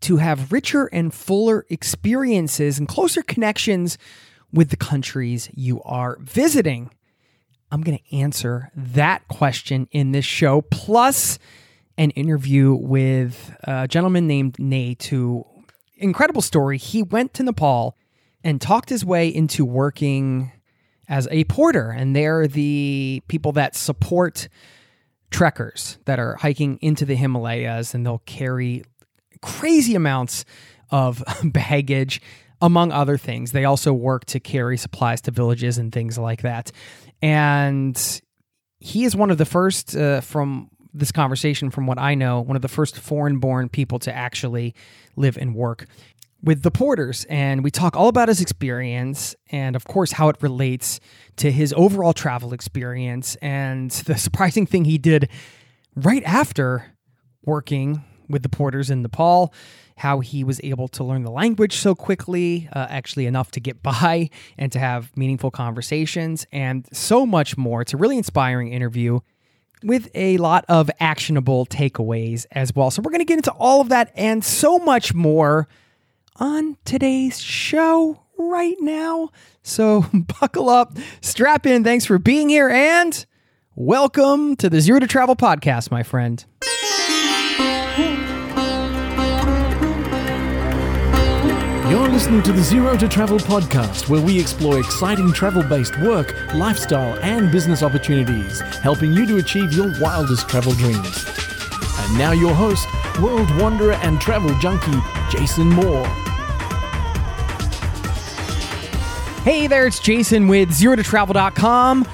to have richer and fuller experiences and closer connections with the countries you are visiting? I'm going to answer that question in this show, plus an interview with a gentleman named Nate, who, incredible story. He went to Nepal and talked his way into working as a porter, and they're the people that support trekkers that are hiking into the Himalayas, and they'll carry crazy amounts of baggage, among other things. They also work to carry supplies to villages and things like that. And he is one of the first, uh, from this conversation, from what I know, one of the first foreign born people to actually live and work with the porters. And we talk all about his experience and, of course, how it relates to his overall travel experience. And the surprising thing he did right after working with the porters in Nepal, how he was able to learn the language so quickly, uh, actually enough to get by and to have meaningful conversations, and so much more. It's a really inspiring interview with a lot of actionable takeaways as well. So, we're going to get into all of that and so much more on today's show right now. So, buckle up, strap in. Thanks for being here, and welcome to the Zero to Travel podcast, my friend. Listening to the Zero to Travel podcast, where we explore exciting travel based work, lifestyle, and business opportunities, helping you to achieve your wildest travel dreams. And now, your host, world wanderer and travel junkie, Jason Moore. Hey there, it's Jason with ZeroToTravel.com.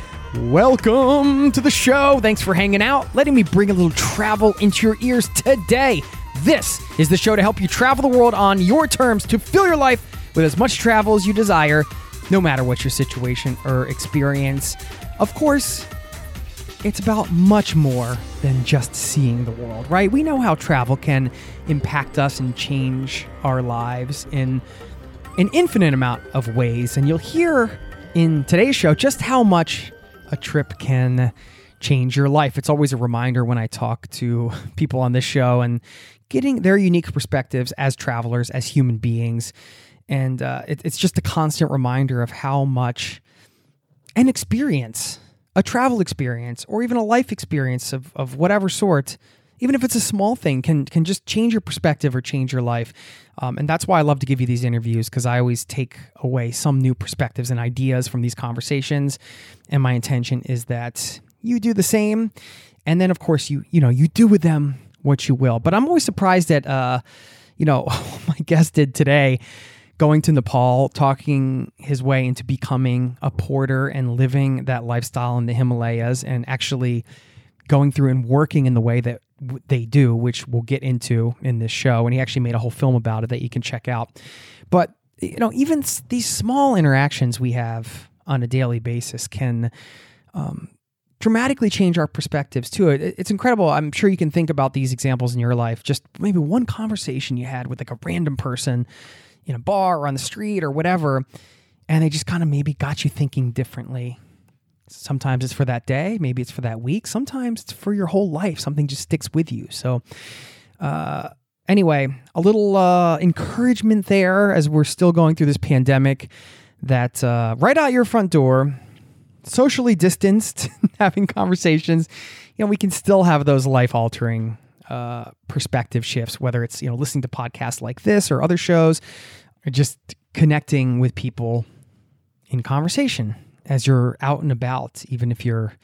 Welcome to the show. Thanks for hanging out, letting me bring a little travel into your ears today. This is the show to help you travel the world on your terms to fill your life with as much travel as you desire, no matter what your situation or experience. Of course, it's about much more than just seeing the world, right? We know how travel can impact us and change our lives in an infinite amount of ways. And you'll hear in today's show just how much a trip can change your life. It's always a reminder when I talk to people on this show and getting their unique perspectives as travelers, as human beings. And uh, it, it's just a constant reminder of how much an experience, a travel experience, or even a life experience of, of whatever sort, even if it's a small thing, can can just change your perspective or change your life. Um, and that's why I love to give you these interviews because I always take away some new perspectives and ideas from these conversations. And my intention is that you do the same, and then of course you you know you do with them what you will. But I'm always surprised that, uh, you know, my guest did today going to Nepal, talking his way into becoming a porter and living that lifestyle in the Himalayas and actually going through and working in the way that they do, which we'll get into in this show. And he actually made a whole film about it that you can check out. But, you know, even these small interactions we have on a daily basis can um, dramatically change our perspectives too. It, it's incredible. I'm sure you can think about these examples in your life. Just maybe one conversation you had with like a random person in a bar or on the street or whatever, and they just kind of maybe got you thinking differently. Sometimes it's for that day, maybe it's for that week. Sometimes it's for your whole life. Something just sticks with you. So, uh, anyway, a little uh, encouragement there as we're still going through this pandemic that uh, right out your front door, socially distanced, having conversations, you know, we can still have those life altering uh, perspective shifts, whether it's, you know, listening to podcasts like this or other shows, or just connecting with people in conversation as you're out and about, even if you're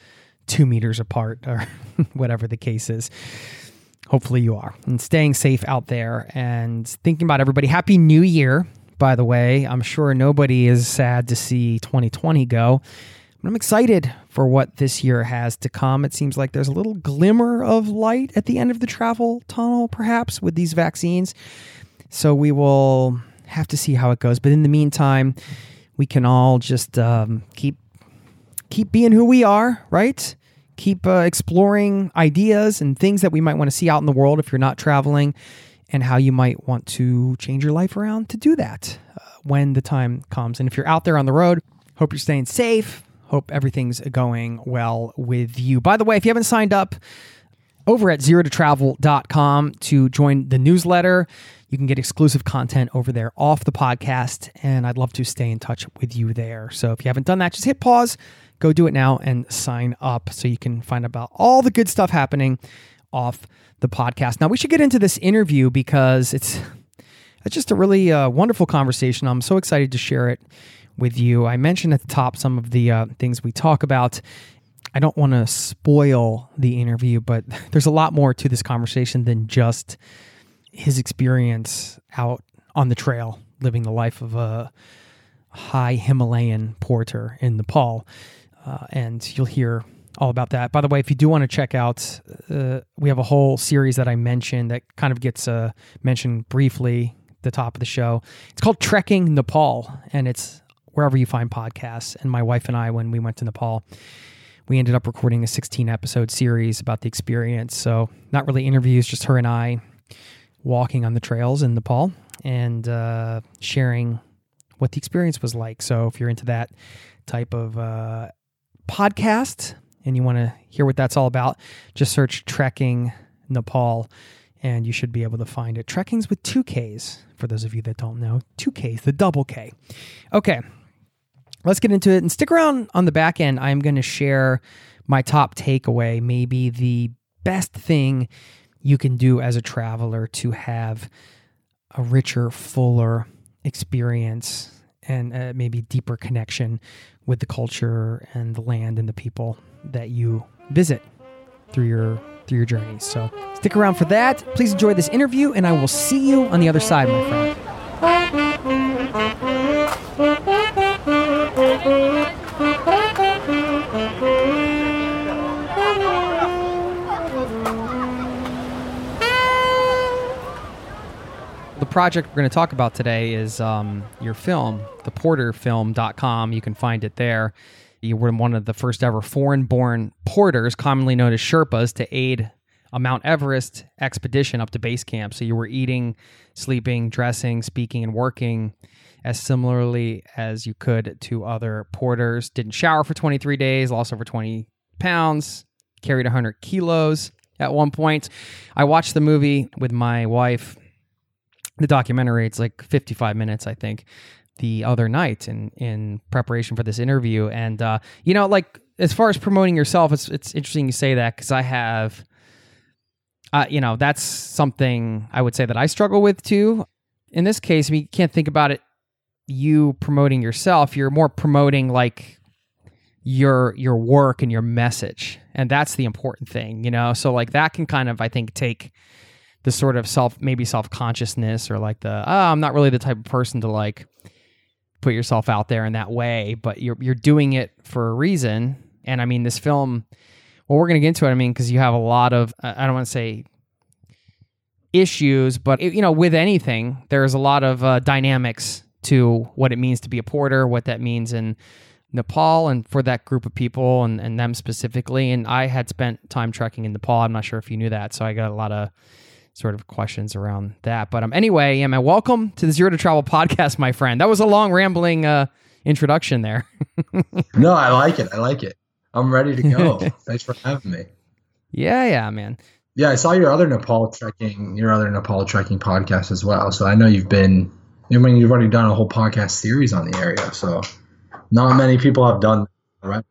two meters apart or whatever the case is. Hopefully you are. And staying safe out there and thinking about everybody. Happy New Year, by the way. I'm sure nobody is sad to see 2020 go. I'm excited for what this year has to come. It seems like there's a little glimmer of light at the end of the travel tunnel, perhaps, with these vaccines. So we will have to see how it goes. But in the meantime, we can all just um, keep keep being who we are, right? Keep uh, exploring ideas and things that we might want to see out in the world if you're not traveling, and how you might want to change your life around to do that uh, when the time comes. And if you're out there on the road, hope you're staying safe. Hope everything's going well with you. By the way, if you haven't signed up over at zero to to join the newsletter, you can get exclusive content over there off the podcast, and I'd love to stay in touch with you there. So if you haven't done that, just hit pause, go do it now, and sign up so you can find about all the good stuff happening off the podcast. Now we should get into this interview because it's it's just a really uh, wonderful conversation. I'm so excited to share it with you. I mentioned at the top some of the uh, things we talk about. I don't want to spoil the interview, but there's a lot more to this conversation than just his experience out on the trail, living the life of a high Himalayan porter in Nepal. Uh, and you'll hear all about that. By the way, if you do want to check out, uh, we have a whole series that I mentioned that kind of gets uh, mentioned briefly the top of the show. It's called Trekking Nepal, and it's wherever you find podcasts. And my wife and I, when we went to Nepal, we ended up recording a 16 episode series about the experience. So, not really interviews, just her and I walking on the trails in Nepal and uh, sharing what the experience was like. So, if you're into that type of uh, podcast and you want to hear what that's all about, just search Trekking Nepal and you should be able to find it. Trekking's with two Ks, for those of you that don't know. Two Ks, the double K. Okay, let's get into it and stick around on the back end. I'm going to share my top takeaway, maybe the best thing you can do as a traveler to have a richer, fuller experience and uh, maybe deeper connection with the culture and the land and the people that you visit through your through your journeys. So stick around for that. Please enjoy this interview and I will see you on the other side, my friend. Project we're going to talk about today is um, your film, theporterfilm.com. You can find it there. You were one of the first ever foreign born porters, commonly known as Sherpas, to aid a Mount Everest expedition up to base camp. So you were eating, sleeping, dressing, speaking, and working as similarly as you could to other porters. Didn't shower for 23 days, lost over 20 pounds, carried 100 kilos at one point. I watched the movie with my wife. The documentary, it's like 55 minutes, I think, the other night in, in preparation for this interview. And, uh, you know, like as far as promoting yourself, it's, it's interesting you say that because I have, uh, you know, that's something I would say that I struggle with too. In this case, I mean, you can't think about it you promoting yourself you're more promoting like your your work and your message and that's the important thing you know so like that can kind of i think take the sort of self maybe self-consciousness or like the oh i'm not really the type of person to like put yourself out there in that way but you're you're doing it for a reason and i mean this film well we're to get into it i mean because you have a lot of i don't want to say issues but you know with anything there's a lot of uh, dynamics to what it means to be a porter, what that means in Nepal and for that group of people and, and them specifically. And I had spent time trekking in Nepal. I'm not sure if you knew that. So I got a lot of sort of questions around that. But um, anyway, yeah, man, welcome to the Zero to Travel podcast, my friend. That was a long, rambling uh, introduction there. no, I like it. I like it. I'm ready to go. Thanks for having me. Yeah, yeah, man. Yeah, I saw your other Nepal trekking, your other Nepal trekking podcast as well. So I know you've been I mean, you've already done a whole podcast series on the area, so not many people have done that, right?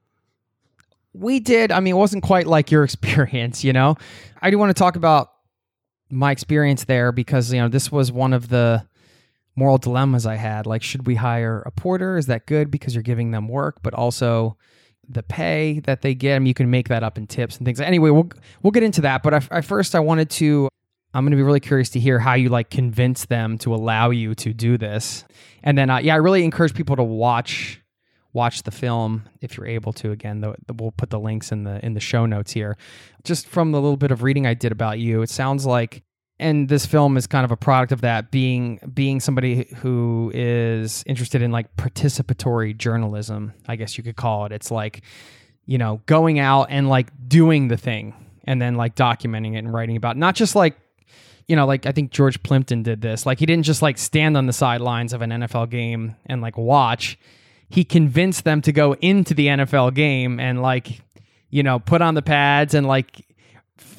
We did. I mean, it wasn't quite like your experience, you know. I do want to talk about my experience there because you know this was one of the moral dilemmas I had. Like, should we hire a porter? Is that good because you're giving them work, but also the pay that they get? I mean, you can make that up in tips and things. Anyway, we'll we'll get into that. But I, I first I wanted to. I'm going to be really curious to hear how you like convince them to allow you to do this. And then, uh, yeah, I really encourage people to watch watch the film if you're able to. Again, the, the, we'll put the links in the in the show notes here. Just from the little bit of reading I did about you, it sounds like and this film is kind of a product of that being being somebody who is interested in like participatory journalism i guess you could call it it's like you know going out and like doing the thing and then like documenting it and writing about it. not just like you know like i think george plimpton did this like he didn't just like stand on the sidelines of an nfl game and like watch he convinced them to go into the nfl game and like you know put on the pads and like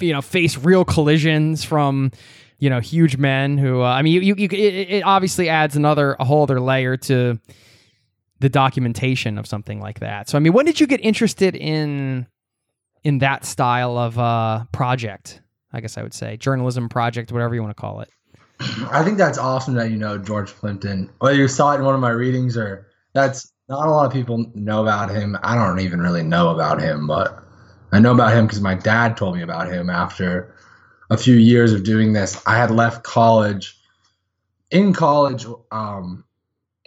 you know face real collisions from you know huge men who uh, I mean you, you, you it, it, obviously adds another a whole other layer to the documentation of something like that. So I mean when did you get interested in in that style of uh project? I guess I would say journalism project whatever you want to call it. I think that's awesome that you know George Plimpton. Whether you saw it in one of my readings or that's not a lot of people know about him. I don't even really know about him, but I know about him because my dad told me about him after a few years of doing this. I had left college. In college, um,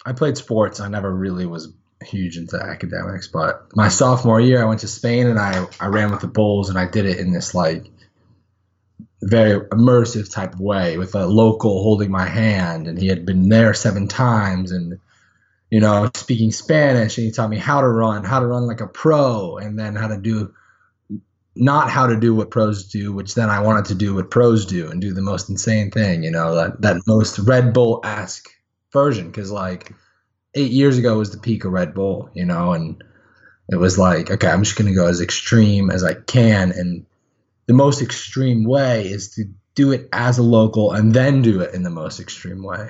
I played sports. I never really was huge into academics, but my sophomore year, I went to Spain and I, I ran with the Bulls and I did it in this like very immersive type of way with a local holding my hand and he had been there seven times and you know speaking Spanish and he taught me how to run, how to run like a pro, and then how to do not how to do what pros do, which then I wanted to do what pros do and do the most insane thing, you know, that, that most Red Bull esque version. Cause like eight years ago was the peak of Red Bull, you know, and it was like, okay, I'm just going to go as extreme as I can. And the most extreme way is to do it as a local and then do it in the most extreme way.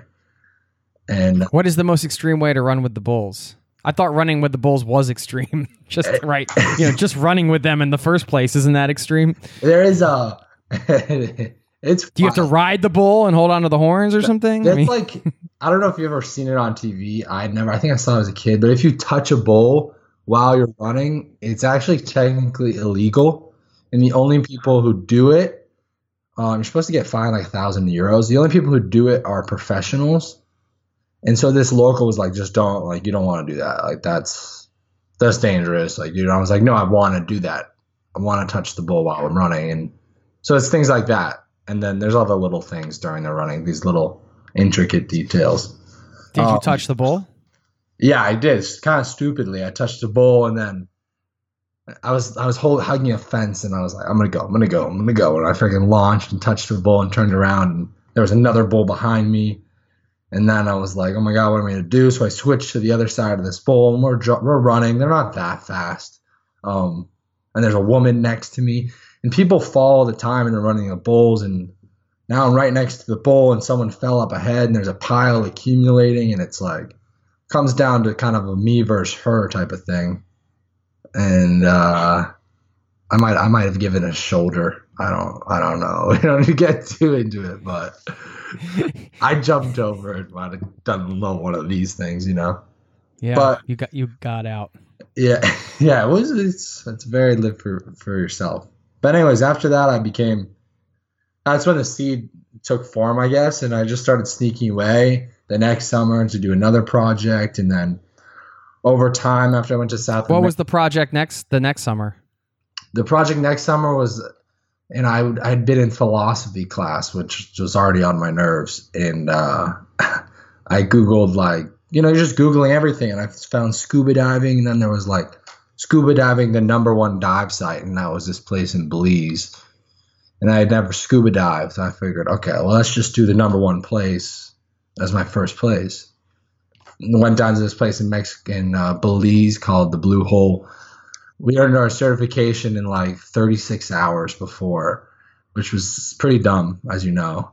And what is the most extreme way to run with the Bulls? I thought running with the Bulls was extreme. just eh. right, you know, just running with them in the first place isn't that extreme? There is a. it's. Do you have to ride the bull and hold on to the horns or something? It's I mean, like I don't know if you've ever seen it on TV. I never. I think I saw it as a kid. But if you touch a bull while you're running, it's actually technically illegal, and the only people who do it, um, you're supposed to get fined like a thousand euros. The only people who do it are professionals and so this local was like, just don't like you don't want to do that. Like that's that's dangerous. Like you know, I was like, no, I want to do that. I want to touch the bull while I'm running, and so it's things like that. And then there's other little things during the running, these little intricate details. Did um, you touch the bull? Yeah, I did. Kind of stupidly, I touched the bull, and then I was I was hold, hugging a fence, and I was like, I'm gonna go, I'm gonna go, I'm gonna go, and I freaking launched and touched the bull and turned around, and there was another bull behind me and then I was like, oh my God, what am I going to do? So I switched to the other side of this bowl and we're, we're running. They're not that fast. Um, and there's a woman next to me. And people fall all the time and they're running the bowls. And now I'm right next to the bowl and someone fell up ahead and there's a pile accumulating. And it's like, comes down to kind of a me versus her type of thing. And uh, I might I might have given a shoulder. I don't I don't know. We don't to get too into it, but I jumped over it. Might have done one of these things, you know. Yeah, but you got you got out. Yeah, yeah. It was it's it's very live for for yourself. But anyways, after that, I became. That's when the seed took form, I guess, and I just started sneaking away the next summer to do another project, and then over time, after I went to South. What was the project next? The next summer. The project next summer was and I I'd been in philosophy class, which was already on my nerves, and uh, I googled like you know just googling everything, and I found scuba diving, and then there was like scuba diving, the number one dive site, and that was this place in Belize, and I had never scuba dived, so I figured, okay, well let's just do the number one place as my first place. Went down to this place in Mexican uh, Belize called the Blue Hole we earned our certification in like 36 hours before, which was pretty dumb, as you know.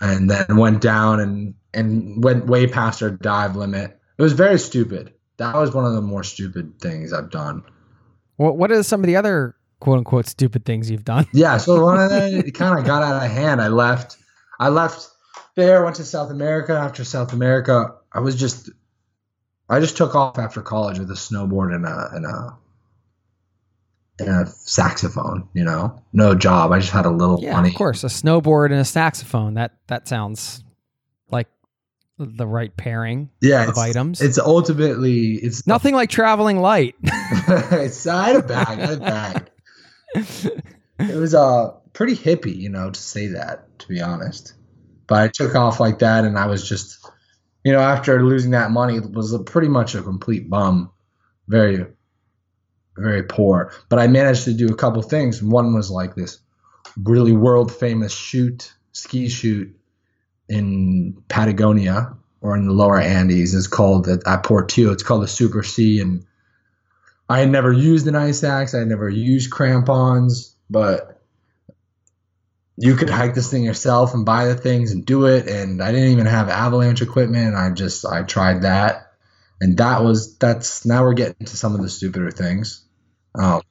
And then went down and and went way past our dive limit. It was very stupid. That was one of the more stupid things I've done. What what are some of the other quote unquote stupid things you've done? Yeah, so one of them it kind of got out of hand. I left. I left there, went to South America. After South America, I was just, I just took off after college with a snowboard and a and a and a saxophone. You know, no job. I just had a little Yeah, money. of course, a snowboard and a saxophone. That that sounds like the right pairing Yeah, of it's, items. it's ultimately it's Nothing like traveling light. it's I had a bag. I had a bag. It was uh pretty hippie, you know, to say that, to be honest. But I took off like that and I was just you know, after losing that money was a, pretty much a complete bum. Very very poor. But I managed to do a couple things. One was like this really world famous chute, ski chute in Patagonia or in the lower Andes. It's called at, at Portillo. It's called the Super C and I had never used an ice axe. I had never used crampons, but you could hike this thing yourself and buy the things and do it. And I didn't even have avalanche equipment. I just I tried that, and that was that's now we're getting to some of the stupider things. Um,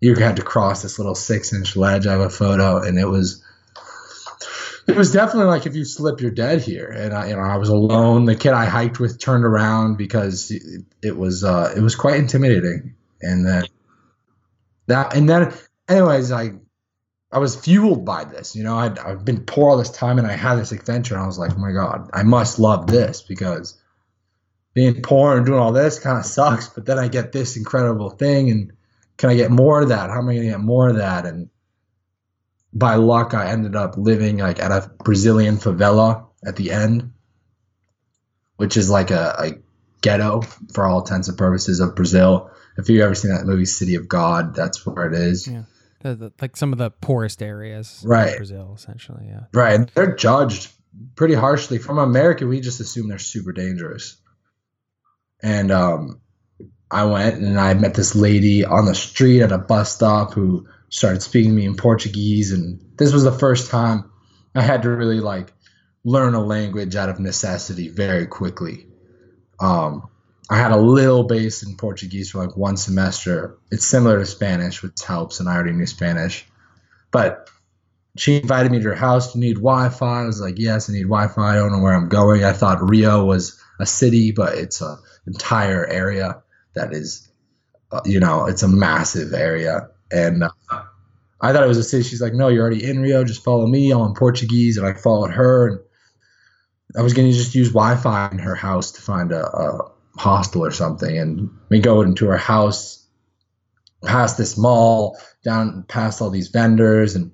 you had to cross this little six inch ledge. I have a photo, and it was it was definitely like if you slip, you're dead here. And I, you know, I was alone. The kid I hiked with turned around because it, was uh, it was quite intimidating. And then that, and then, anyways, I I was fueled by this. You know, I'd I've been poor all this time, and I had this adventure, and I was like, oh my god, I must love this because being poor and doing all this kind of sucks. But then I get this incredible thing, and can I get more of that? How am I going to get more of that? And by luck, I ended up living like at a Brazilian favela at the end, which is like a, a ghetto for all intents and purposes of Brazil. If you've ever seen that movie City of God, that's where it is. Yeah. The, the, like some of the poorest areas Right. in Brazil, essentially. Yeah. Right. They're judged pretty harshly. From America, we just assume they're super dangerous. And um, I went and I met this lady on the street at a bus stop who started speaking to me in Portuguese. And this was the first time I had to really like learn a language out of necessity very quickly. Um, I had a little base in Portuguese for like one semester. It's similar to Spanish, which helps, and I already knew Spanish. But she invited me to her house. You need Wi-Fi? I was like, yes, I need Wi-Fi. I don't know where I'm going. I thought Rio was a city, but it's an entire area that is, uh, you know, it's a massive area. And uh, I thought it was a city. She's like, no, you're already in Rio. Just follow me. I'm in Portuguese, and I followed her. And I was going to just use Wi-Fi in her house to find a, a hostel or something. And we go into her house, past this mall, down past all these vendors, and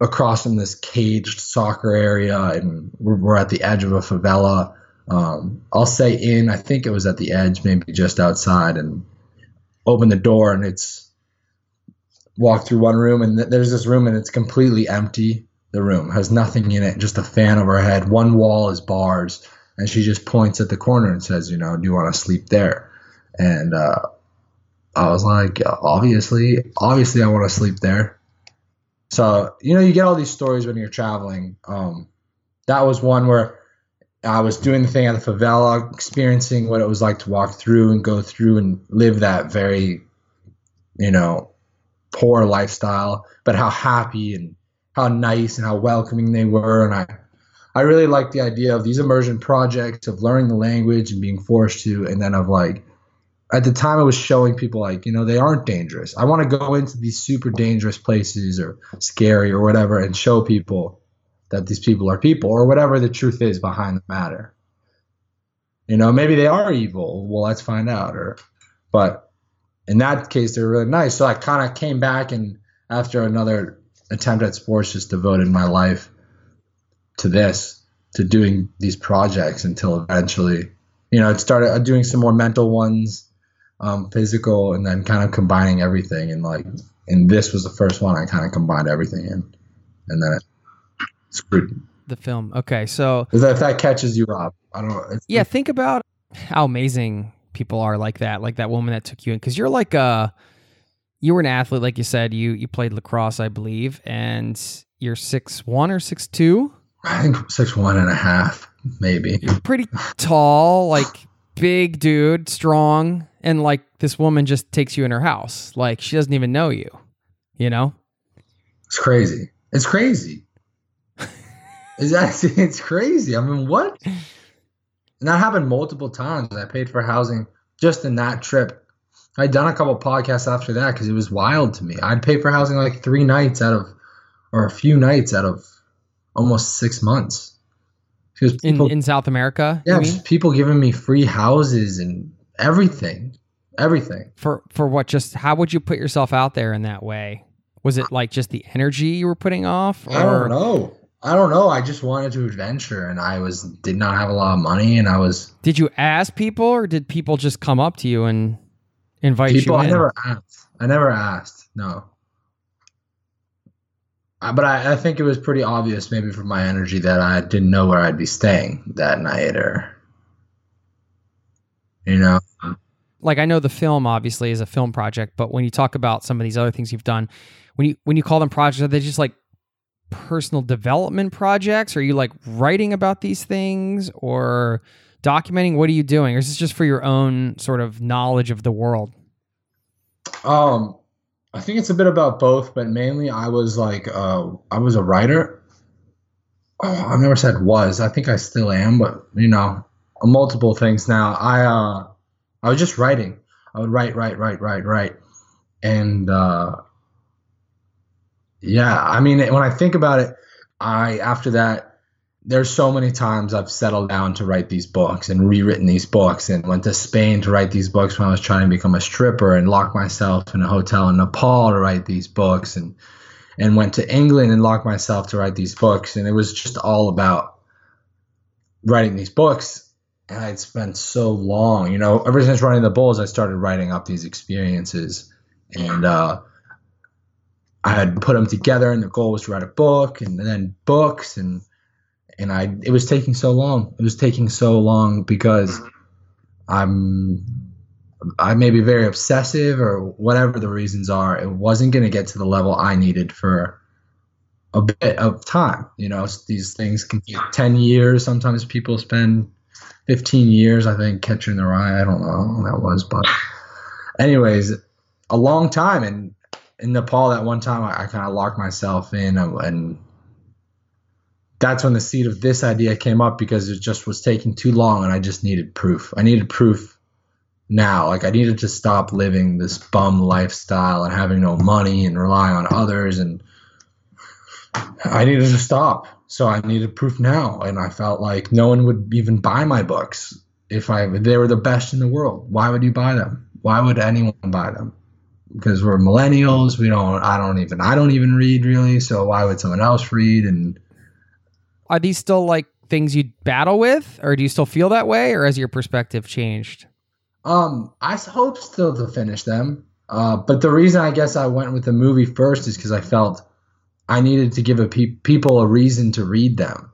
across from this caged soccer area, and we're, we're at the edge of a favela. Um, I'll say in, I think it was at the edge, maybe just outside, and open the door, and it's walk through one room, and th- there's this room, and it's completely empty. The room has nothing in it, just a fan overhead. One wall is bars, and she just points at the corner and says, "You know, do you want to sleep there?" And uh, I was like, "Obviously, obviously, I want to sleep there." So you know, you get all these stories when you're traveling. Um, that was one where I was doing the thing at the favela, experiencing what it was like to walk through and go through and live that very, you know, poor lifestyle, but how happy and how nice and how welcoming they were. And I, I really liked the idea of these immersion projects of learning the language and being forced to, and then of like, at the time I was showing people like, you know, they aren't dangerous. I want to go into these super dangerous places or scary or whatever and show people that these people are people or whatever the truth is behind the matter. You know, maybe they are evil. Well, let's find out. Or, but in that case, they're really nice. So I kind of came back and after another attempt at sports, just devoted my life to this, to doing these projects until eventually, you know, it started doing some more mental ones, um, physical, and then kind of combining everything. And like, and this was the first one I kind of combined everything in, and then it screwed. The film. Okay, so If that, if that catches you up, I don't know. Yeah, think about how amazing people are like that, like that woman that took you in, because you're like a, you were an athlete, like you said. You you played lacrosse, I believe, and you're six one or six two. I think six one and a half. maybe. You're pretty tall, like big dude, strong, and like this woman just takes you in her house. Like she doesn't even know you. You know? It's crazy. It's crazy. Actually it's crazy. I mean, what? And that happened multiple times. I paid for housing just in that trip. I'd done a couple podcasts after that because it was wild to me. I'd pay for housing like three nights out of, or a few nights out of almost six months. Because people, in, in South America? Yeah, people giving me free houses and everything. Everything. For for what just how would you put yourself out there in that way? Was it like just the energy you were putting off? Or? I don't know. I don't know. I just wanted to adventure, and I was did not have a lot of money, and I was. Did you ask people, or did people just come up to you and invite people, you? People, I never asked. I never asked. No. but I, I think it was pretty obvious, maybe from my energy, that I didn't know where I'd be staying that night, or you know. Like I know the film obviously is a film project, but when you talk about some of these other things you've done, when you when you call them projects, are they just like personal development projects? Are you like writing about these things or documenting? What are you doing? Or is this just for your own sort of knowledge of the world? Um, I think it's a bit about both, but mainly I was like, uh, I was a writer. Oh, I never said was. I think I still am, but you know, multiple things now. I uh, I was just writing. I would write, write, write, write, write, and uh, yeah, I mean, when I think about it, I after that, there's so many times I've settled down to write these books and rewritten these books and went to Spain to write these books when I was trying to become a stripper and locked myself in a hotel in Nepal to write these books and and went to England and locked myself to write these books. And it was just all about writing these books. And I'd spent so long, you know, ever since running the Bulls, I started writing up these experiences. And uh I had put them together, and the goal was to write a book, and then books, and and I it was taking so long. It was taking so long because I'm I may be very obsessive or whatever the reasons are. It wasn't going to get to the level I needed for a bit of time. You know, these things can take ten years. Sometimes people spend fifteen years. I think catching the rye. I don't know how long that was, but anyways, a long time and in Nepal that one time I, I kind of locked myself in um, and that's when the seed of this idea came up because it just was taking too long and I just needed proof. I needed proof now. Like I needed to stop living this bum lifestyle and having no money and relying on others and I needed to stop. So I needed proof now and I felt like no one would even buy my books if I they were the best in the world. Why would you buy them? Why would anyone buy them? Because we're millennials. We don't. I don't even. I don't even read really. So why would someone else read? And are these still like things you battle with, or do you still feel that way, or has your perspective changed? Um, I hope still to finish them. Uh, but the reason I guess I went with the movie first is because I felt I needed to give a pe- people a reason to read them.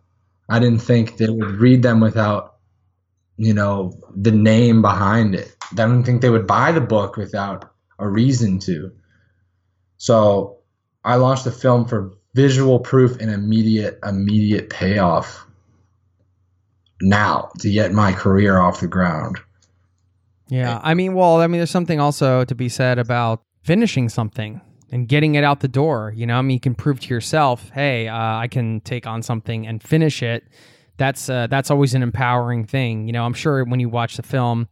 I didn't think they would read them without, you know, the name behind it. I didn't think they would buy the book without a reason to. So I launched the film for visual proof and immediate immediate payoff now to get my career off the ground. Yeah, I mean, well, I mean, there's something also to be said about finishing something and getting it out the door. You know, I mean, you can prove to yourself, hey, uh, I can take on something and finish it. That's uh, that's always an empowering thing. You know, I'm sure when you watch the film,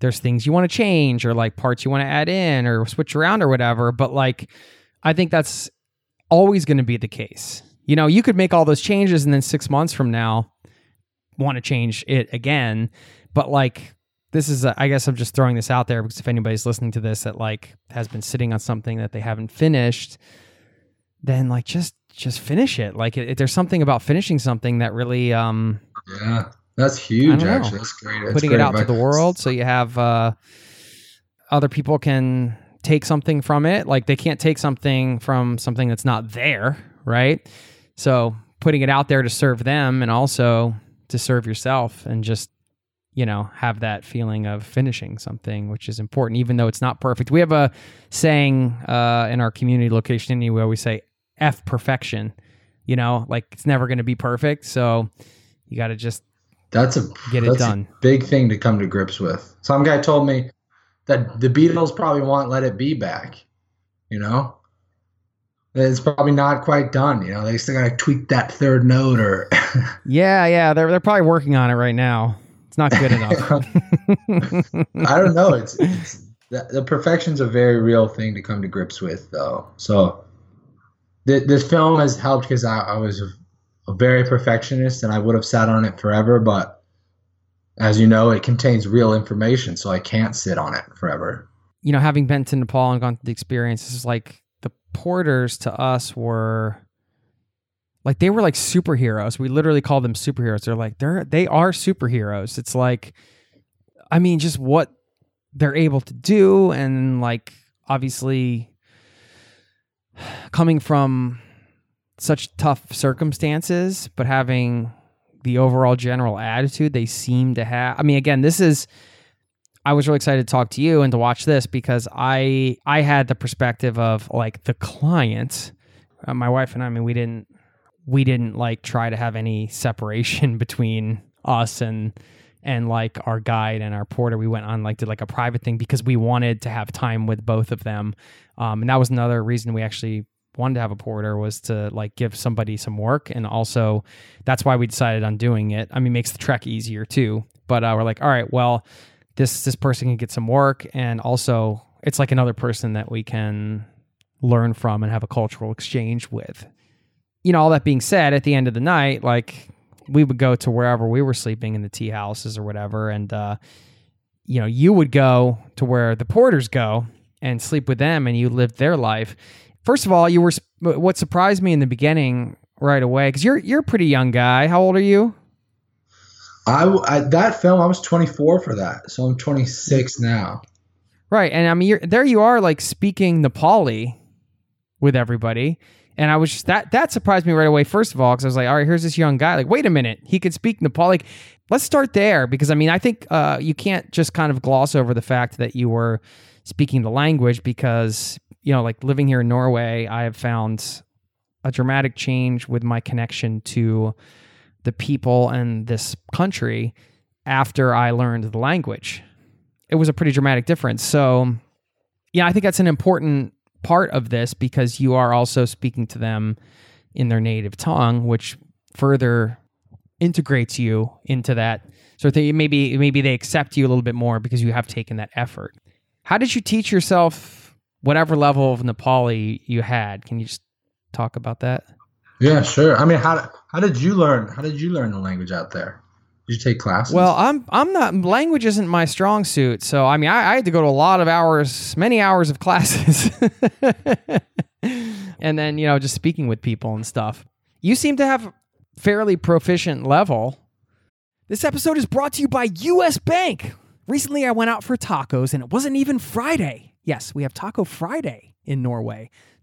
there's things you want to change or like parts you want to add in or switch around or whatever. But like, I think that's always going to be the case. You know, you could make all those changes and then six months from now want to change it again. But like, this is, a, I guess I'm just throwing this out there because if anybody's listening to this that like has been sitting on something that they haven't finished, then like just just finish it. Like, if there's something about finishing something that really, um, yeah, that's huge, actually. That's great. That's Putting great it out advice. to the world so you have uh, other people can take something from it. Like they can't take something from something that's not there, right? So putting it out there to serve them and also to serve yourself and just you know have that feeling of finishing something which is important even though it's not perfect we have a saying uh, in our community location anyway we say f perfection you know like it's never going to be perfect so you got to just that's a Get it that's done. A big thing to come to grips with. Some guy told me that the Beatles probably want "Let It Be" back. You know, it's probably not quite done. You know, they still got to tweak that third note or. Yeah, yeah, they're they're probably working on it right now. It's not good enough. I don't know. It's, it's the, the perfection's a very real thing to come to grips with, though. So, th- this film has helped because I, I was very perfectionist and I would have sat on it forever. But as you know, it contains real information, so I can't sit on it forever. you know, having been to Nepal and gone through the experience, this is like the porters to us were like they were like superheroes. We literally call them superheroes. They're like they're they are superheroes. It's like I mean, just what they're able to do and like obviously coming from such tough circumstances, but having the overall general attitude they seem to have. I mean, again, this is I was really excited to talk to you and to watch this because I I had the perspective of like the client. Uh, my wife and I, I mean, we didn't we didn't like try to have any separation between us and and like our guide and our porter. We went on like did like a private thing because we wanted to have time with both of them, um, and that was another reason we actually wanted to have a porter was to like give somebody some work and also that's why we decided on doing it. I mean makes the trek easier too but uh, we're like all right well this this person can get some work and also it's like another person that we can learn from and have a cultural exchange with. You know all that being said at the end of the night like we would go to wherever we were sleeping in the tea houses or whatever and uh you know you would go to where the porters go and sleep with them and you lived their life first of all you were what surprised me in the beginning right away because you're you're a pretty young guy how old are you I, I that film I was 24 for that, so I'm 26 now. Right, and I mean, you're, there you are, like speaking Nepali with everybody, and I was just that that surprised me right away. First of all, because I was like, all right, here's this young guy. Like, wait a minute, he could speak Nepali. Like, let's start there because I mean, I think uh, you can't just kind of gloss over the fact that you were speaking the language because you know, like living here in Norway, I have found a dramatic change with my connection to the people and this country after I learned the language it was a pretty dramatic difference. So, yeah, I think that's an important part of this because you are also speaking to them in their native tongue, which further integrates you into that. So they, maybe maybe they accept you a little bit more because you have taken that effort. How did you teach yourself whatever level of Nepali you had? Can you just talk about that? Yeah, sure. I mean, how how did you learn? How did you learn the language out there? Did you take classes? Well, I'm I'm not language isn't my strong suit, so I mean I, I had to go to a lot of hours, many hours of classes, and then you know just speaking with people and stuff. You seem to have fairly proficient level. This episode is brought to you by U.S. Bank. Recently, I went out for tacos, and it wasn't even Friday. Yes, we have Taco Friday in Norway,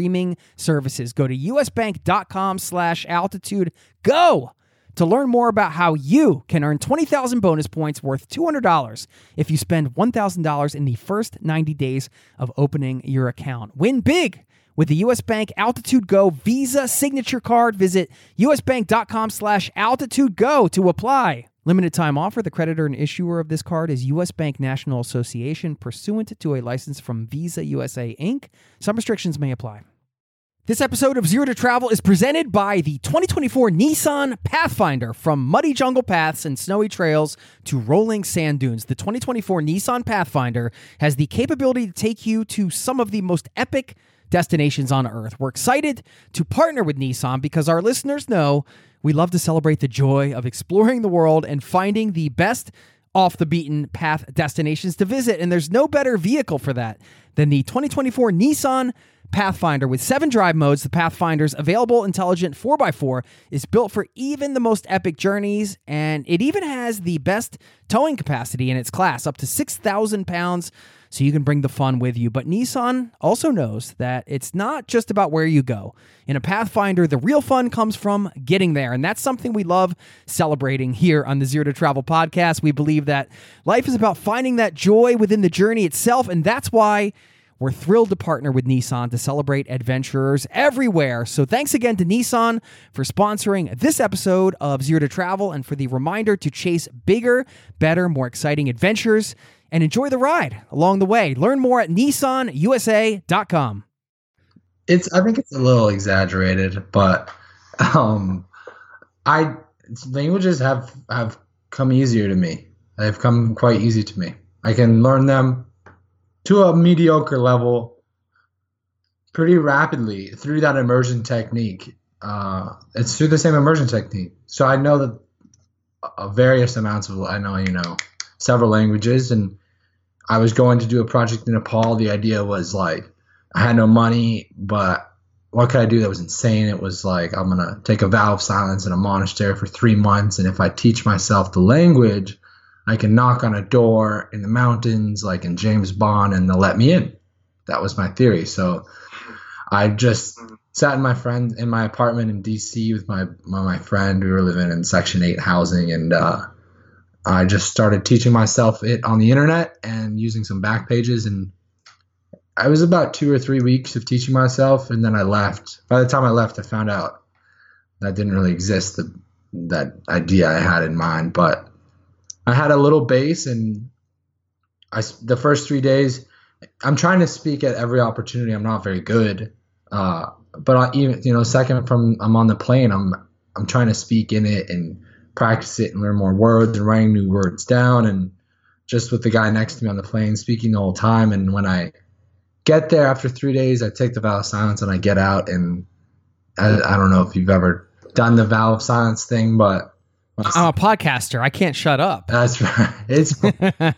streaming services. Go to usbank.com slash altitude go to learn more about how you can earn 20,000 bonus points worth $200 if you spend $1,000 in the first 90 days of opening your account. Win big with the U.S. Bank Altitude Go Visa Signature Card. Visit usbank.com slash altitude go to apply. Limited time offer. The creditor and issuer of this card is U.S. Bank National Association pursuant to a license from Visa USA Inc. Some restrictions may apply. This episode of Zero to Travel is presented by the 2024 Nissan Pathfinder. From muddy jungle paths and snowy trails to rolling sand dunes, the 2024 Nissan Pathfinder has the capability to take you to some of the most epic destinations on earth. We're excited to partner with Nissan because our listeners know we love to celebrate the joy of exploring the world and finding the best off the beaten path destinations to visit. And there's no better vehicle for that than the 2024 Nissan Pathfinder with seven drive modes. The Pathfinder's available intelligent 4x4 is built for even the most epic journeys, and it even has the best towing capacity in its class, up to 6,000 pounds so you can bring the fun with you. But Nissan also knows that it's not just about where you go. In a Pathfinder, the real fun comes from getting there. And that's something we love celebrating here on the Zero to Travel podcast. We believe that life is about finding that joy within the journey itself. And that's why. We're thrilled to partner with Nissan to celebrate adventurers everywhere. So thanks again to Nissan for sponsoring this episode of Zero to Travel and for the reminder to chase bigger, better, more exciting adventures and enjoy the ride along the way. Learn more at nissanusa.com. It's I think it's a little exaggerated, but um I languages have have come easier to me. They've come quite easy to me. I can learn them to a mediocre level pretty rapidly through that immersion technique. Uh, it's through the same immersion technique. So I know that uh, various amounts of I know you know several languages, and I was going to do a project in Nepal. The idea was like I had no money, but what could I do that was insane? It was like I'm gonna take a vow of silence in a monastery for three months, and if I teach myself the language, I can knock on a door in the mountains, like in James Bond, and they'll let me in. That was my theory. So I just sat in my friend in my apartment in DC with my my, friend. We were living in Section Eight housing, and uh, I just started teaching myself it on the internet and using some back pages. And I was about two or three weeks of teaching myself, and then I left. By the time I left, I found out that didn't really exist. The, that idea I had in mind, but I had a little base, and I the first three days. I'm trying to speak at every opportunity. I'm not very good, uh, but I, even you know, second from I'm on the plane, I'm I'm trying to speak in it and practice it and learn more words and writing new words down and just with the guy next to me on the plane speaking the whole time. And when I get there after three days, I take the vow of silence and I get out and I, I don't know if you've ever done the vow of silence thing, but I'm a podcaster. I can't shut up. That's right. It's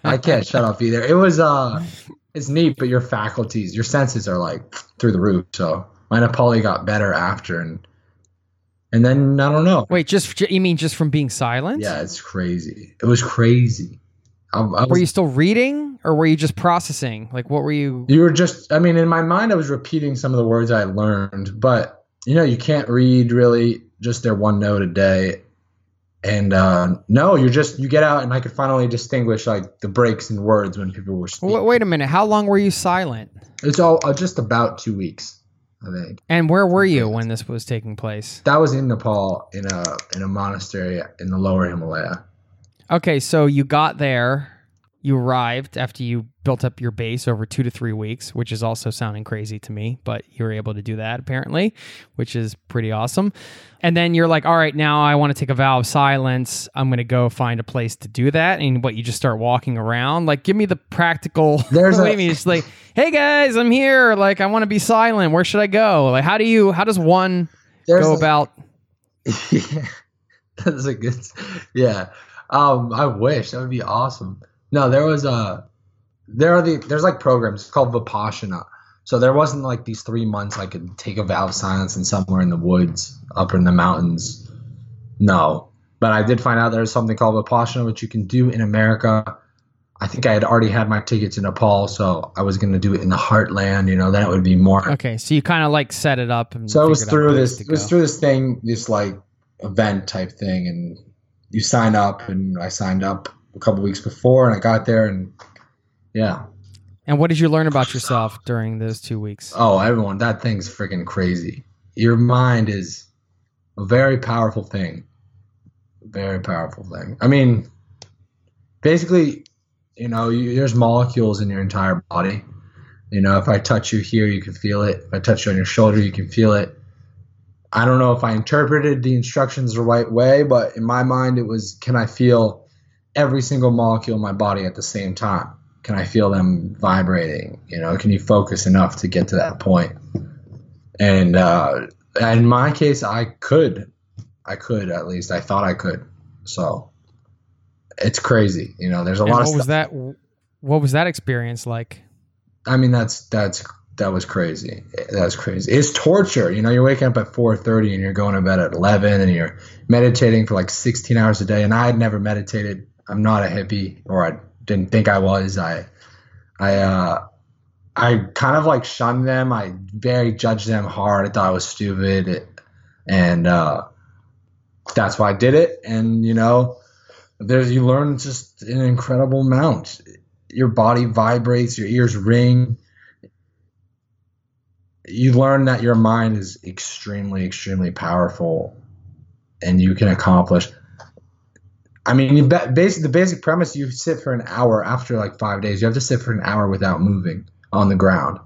I can't shut up either. It was uh it's neat, but your faculties, your senses are like through the roof. So my Nepali got better after and and then I don't know. Wait, just you mean just from being silent? Yeah, it's crazy. It was crazy. I, I was, were you still reading or were you just processing? Like what were you You were just I mean, in my mind I was repeating some of the words I learned, but you know, you can't read really just their one note a day and uh, no, you're just you get out, and I could finally distinguish like the breaks in words when people were speaking. Wait, wait a minute, how long were you silent? It's all uh, just about two weeks, I think. And where were you when this was taking place? That was in Nepal, in a in a monastery in the lower Himalaya. Okay, so you got there, you arrived after you built up your base over two to three weeks, which is also sounding crazy to me, but you were able to do that apparently, which is pretty awesome. And then you're like, all right, now I want to take a vow of silence. I'm going to go find a place to do that. And what, you just start walking around? Like, give me the practical. There's what a- you mean? It's like, hey guys, I'm here. Like, I want to be silent. Where should I go? Like, how do you, how does one There's go a- about? yeah, that's a good. Yeah, um, I wish that would be awesome. No, there was a there are the there's like programs called Vipassana. So there wasn't like these three months I could take a vow of silence and somewhere in the woods, up in the mountains. No, but I did find out there's something called Vipassana, which you can do in America. I think I had already had my tickets in Nepal, so I was going to do it in the heartland. You know, then it would be more. Okay, so you kind of like set it up. And So it was through this. It was through this thing, this like event type thing, and you sign up, and I signed up a couple weeks before, and I got there, and yeah. And what did you learn about yourself during those two weeks? Oh, everyone, that thing's freaking crazy. Your mind is a very powerful thing. Very powerful thing. I mean, basically, you know, you, there's molecules in your entire body. You know, if I touch you here, you can feel it. If I touch you on your shoulder, you can feel it. I don't know if I interpreted the instructions the right way, but in my mind, it was can I feel every single molecule in my body at the same time? Can I feel them vibrating? You know, can you focus enough to get to that point? And uh, in my case, I could. I could at least. I thought I could. So it's crazy. You know, there's a And lot what of was that? What was that experience like? I mean, that's that's that was crazy. That was crazy. It's torture. You know, you're waking up at 4:30 and you're going to bed at 11 and you're meditating for like 16 hours a day. And I had never meditated. I'm not a hippie, or I didn't think I was. I, I, uh, I kind of like shunned them. I very judged them hard. I thought I was stupid, and uh, that's why I did it. And you know, there's you learn just an incredible amount. Your body vibrates, your ears ring you learn that your mind is extremely, extremely powerful, and you can accomplish. I mean, you basically the basic premise: you sit for an hour after like five days. You have to sit for an hour without moving on the ground,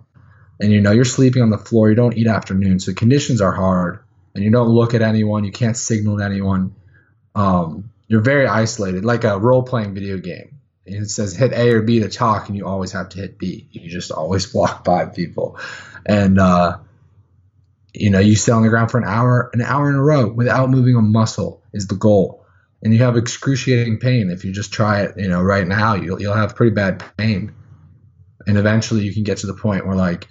and you know you're sleeping on the floor. You don't eat afternoon, so conditions are hard, and you don't look at anyone. You can't signal to anyone. Um, you're very isolated, like a role-playing video game. And it says hit A or B to talk, and you always have to hit B. You just always walk by people and uh, you know you sit on the ground for an hour an hour in a row without moving a muscle is the goal and you have excruciating pain if you just try it you know right now you'll, you'll have pretty bad pain and eventually you can get to the point where like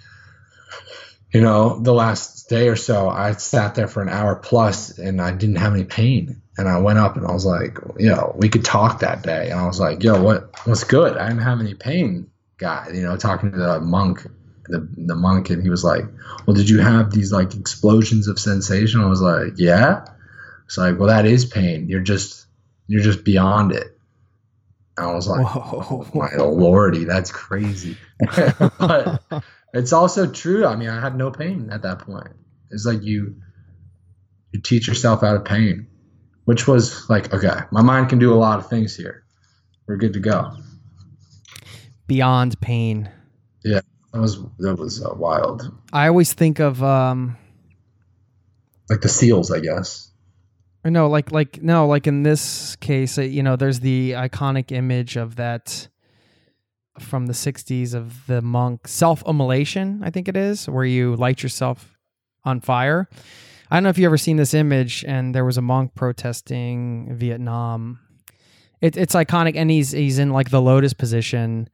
you know the last day or so i sat there for an hour plus and i didn't have any pain and i went up and i was like you know we could talk that day and i was like yo what what's good i didn't have any pain guy you know talking to the monk the the monk and he was like, "Well, did you have these like explosions of sensation?" I was like, "Yeah." It's like, "Well, that is pain. You're just you're just beyond it." I was like, oh, "My lordy, that's crazy." but it's also true. I mean, I had no pain at that point. It's like you you teach yourself out of pain, which was like, okay, my mind can do a lot of things here. We're good to go. Beyond pain. Yeah. That was that was uh, wild. I always think of um, like the seals, I guess. Or no, like like no, like in this case, uh, you know, there's the iconic image of that from the 60s of the monk self-immolation, I think it is, where you light yourself on fire. I don't know if you ever seen this image, and there was a monk protesting Vietnam. It, it's iconic, and he's he's in like the lotus position,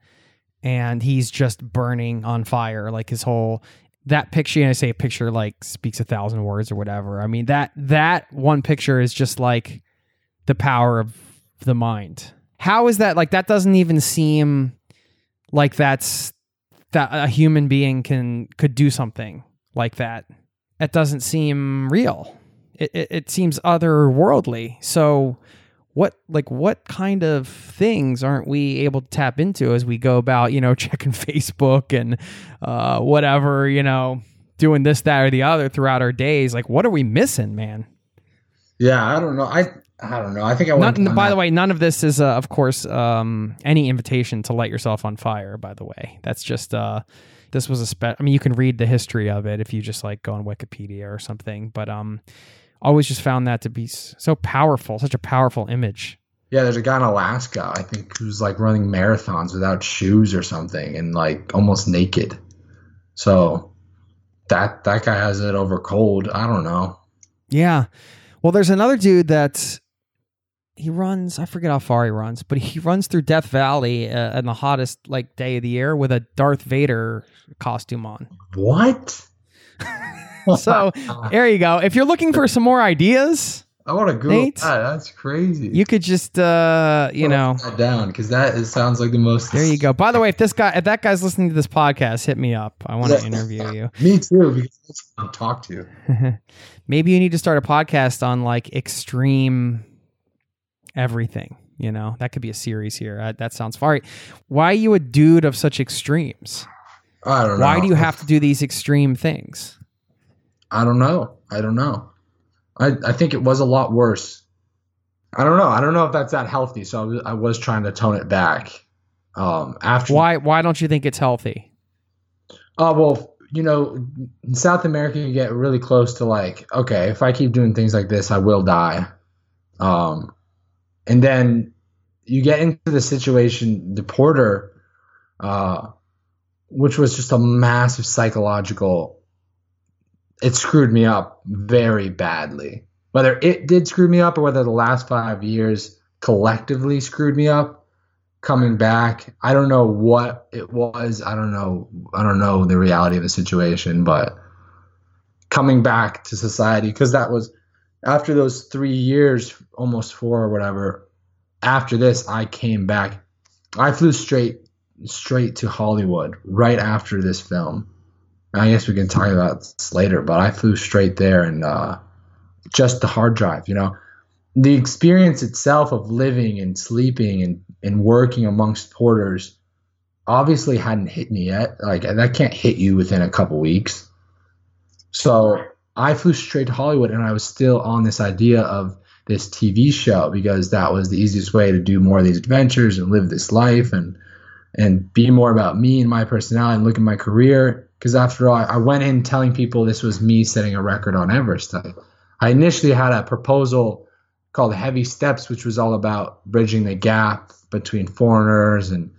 and he's just burning on fire like his whole that picture and i say a picture like speaks a thousand words or whatever. I mean that that one picture is just like the power of the mind. How is that like that doesn't even seem like that's that a human being can could do something like that. It doesn't seem real. It, it, it seems otherworldly. So what like what kind of things aren't we able to tap into as we go about you know checking facebook and uh, whatever you know doing this that or the other throughout our days? Like what are we missing man? Yeah i don't know. I i don't know. I think i Not, by that. the way none of this is uh, of course um, any invitation to light yourself on fire by the way. That's just uh this was a spe- i mean you can read the history of it if you just like go on wikipedia or something but um always just found that to be so powerful, such a powerful image. Yeah, there's a guy in Alaska, I think, who's like running marathons without shoes or something and like almost naked. So that that guy has it over cold. I don't know. Yeah. Well, there's another dude that he runs. I forget how far he runs, but he runs through Death Valley uh, on the hottest like day of the year with a Darth Vader costume on. What? so there you go. If you're looking for some more ideas, I want to Google Nate, that. That's crazy. You could just, uh, you know, that down because that is, sounds like the most. There you go. By the way, if this guy, if that guy's listening to this podcast, hit me up. I want to interview you. me too. Because I want to talk to. You. Maybe you need to start a podcast on like extreme everything. You know, that could be a series here. Uh, that sounds far. Why are you a dude of such extremes? I don't know. Why do you have to do these extreme things? I don't know. I don't know. I, I think it was a lot worse. I don't know. I don't know if that's that healthy. So I was, I was trying to tone it back. Um, after why why don't you think it's healthy? Oh uh, well, you know, in South America you get really close to like, okay, if I keep doing things like this, I will die. Um, and then you get into the situation, the porter, uh, which was just a massive psychological it screwed me up very badly. Whether it did screw me up or whether the last five years collectively screwed me up, coming back. I don't know what it was. I don't know. I don't know the reality of the situation, but coming back to society because that was after those three years, almost four or whatever. After this, I came back. I flew straight straight to Hollywood right after this film. I guess we can talk about this later, but I flew straight there and uh, just the hard drive, you know. The experience itself of living and sleeping and, and working amongst porters obviously hadn't hit me yet. Like that can't hit you within a couple weeks. So I flew straight to Hollywood and I was still on this idea of this TV show because that was the easiest way to do more of these adventures and live this life and and be more about me and my personality and look at my career. Because after all, I went in telling people this was me setting a record on Everest. I, I initially had a proposal called Heavy Steps, which was all about bridging the gap between foreigners and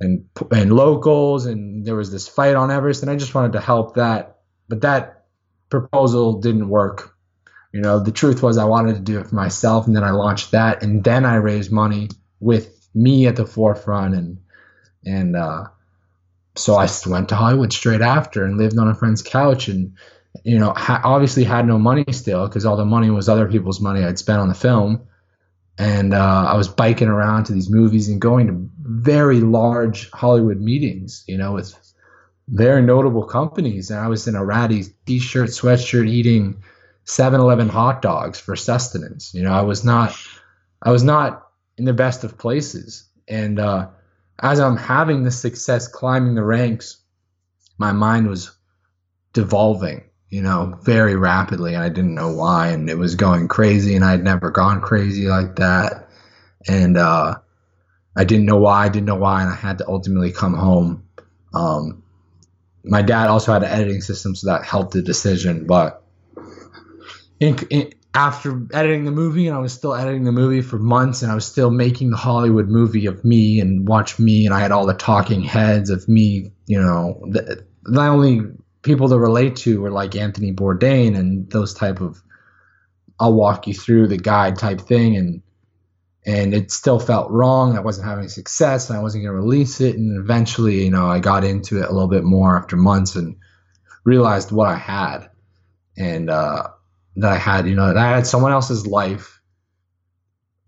and and locals. And there was this fight on Everest, and I just wanted to help that. But that proposal didn't work. You know, the truth was I wanted to do it for myself, and then I launched that, and then I raised money with me at the forefront and and uh, so I went to Hollywood straight after and lived on a friend's couch and you know ha- obviously had no money still because all the money was other people's money I'd spent on the film. And uh, I was biking around to these movies and going to very large Hollywood meetings you know with very notable companies. And I was in a ratty t-shirt sweatshirt eating 7-Eleven hot dogs for sustenance. You know I was not I was not in the best of places. And uh, as I'm having the success climbing the ranks, my mind was devolving, you know, very rapidly. And I didn't know why. And it was going crazy. And I'd never gone crazy like that. And uh, I didn't know why. I didn't know why. And I had to ultimately come home. Um, my dad also had an editing system, so that helped the decision. But in, after editing the movie, and I was still editing the movie for months, and I was still making the Hollywood movie of me and watch me, and I had all the talking heads of me. You know, the, the only people to relate to were like Anthony Bourdain and those type of. I'll walk you through the guide type thing, and and it still felt wrong. I wasn't having success, and I wasn't going to release it. And eventually, you know, I got into it a little bit more after months and realized what I had, and. uh that I had, you know, I had someone else's life.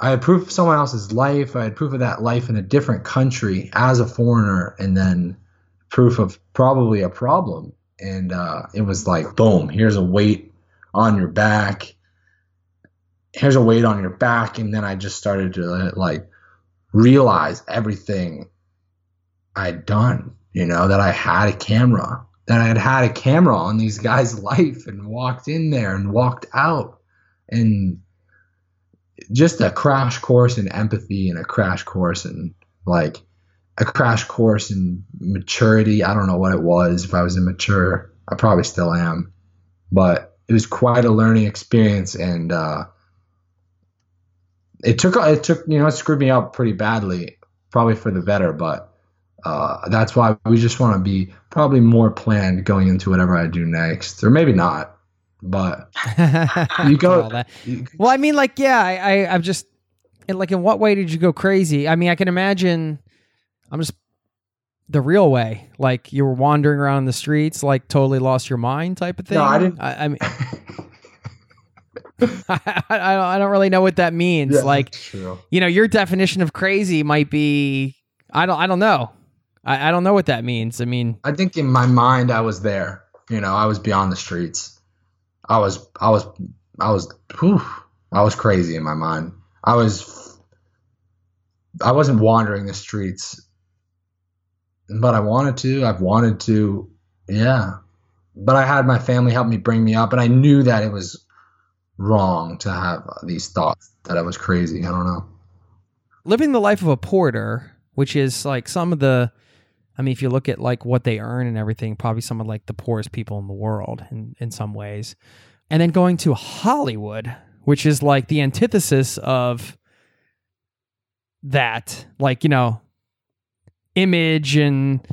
I had proof of someone else's life. I had proof of that life in a different country as a foreigner, and then proof of probably a problem. And uh, it was like, boom, here's a weight on your back. Here's a weight on your back. And then I just started to like realize everything I'd done, you know, that I had a camera that I had had a camera on these guys' life and walked in there and walked out and just a crash course in empathy and a crash course in like a crash course in maturity. I don't know what it was. If I was immature, I probably still am, but it was quite a learning experience and uh, it took it took you know it screwed me up pretty badly, probably for the better, but uh, that's why we just want to be probably more planned going into whatever I do next, or maybe not. But you go. You, well, I mean, like, yeah, I, I, I'm just like, in what way did you go crazy? I mean, I can imagine. I'm just the real way, like you were wandering around the streets, like totally lost your mind, type of thing. No, I didn't. I, I mean. I, I, don't really know what that means. Yeah, like, you know, your definition of crazy might be I don't I don't know. I, I don't know what that means. I mean, I think in my mind, I was there. You know, I was beyond the streets. I was, I was, I was, whew, I was crazy in my mind. I was, I wasn't wandering the streets, but I wanted to. I've wanted to, yeah. But I had my family help me bring me up, and I knew that it was wrong to have these thoughts that I was crazy. I don't know. Living the life of a porter, which is like some of the I mean, if you look at like what they earn and everything, probably some of like the poorest people in the world in, in some ways. And then going to Hollywood, which is like the antithesis of that, like, you know, image and,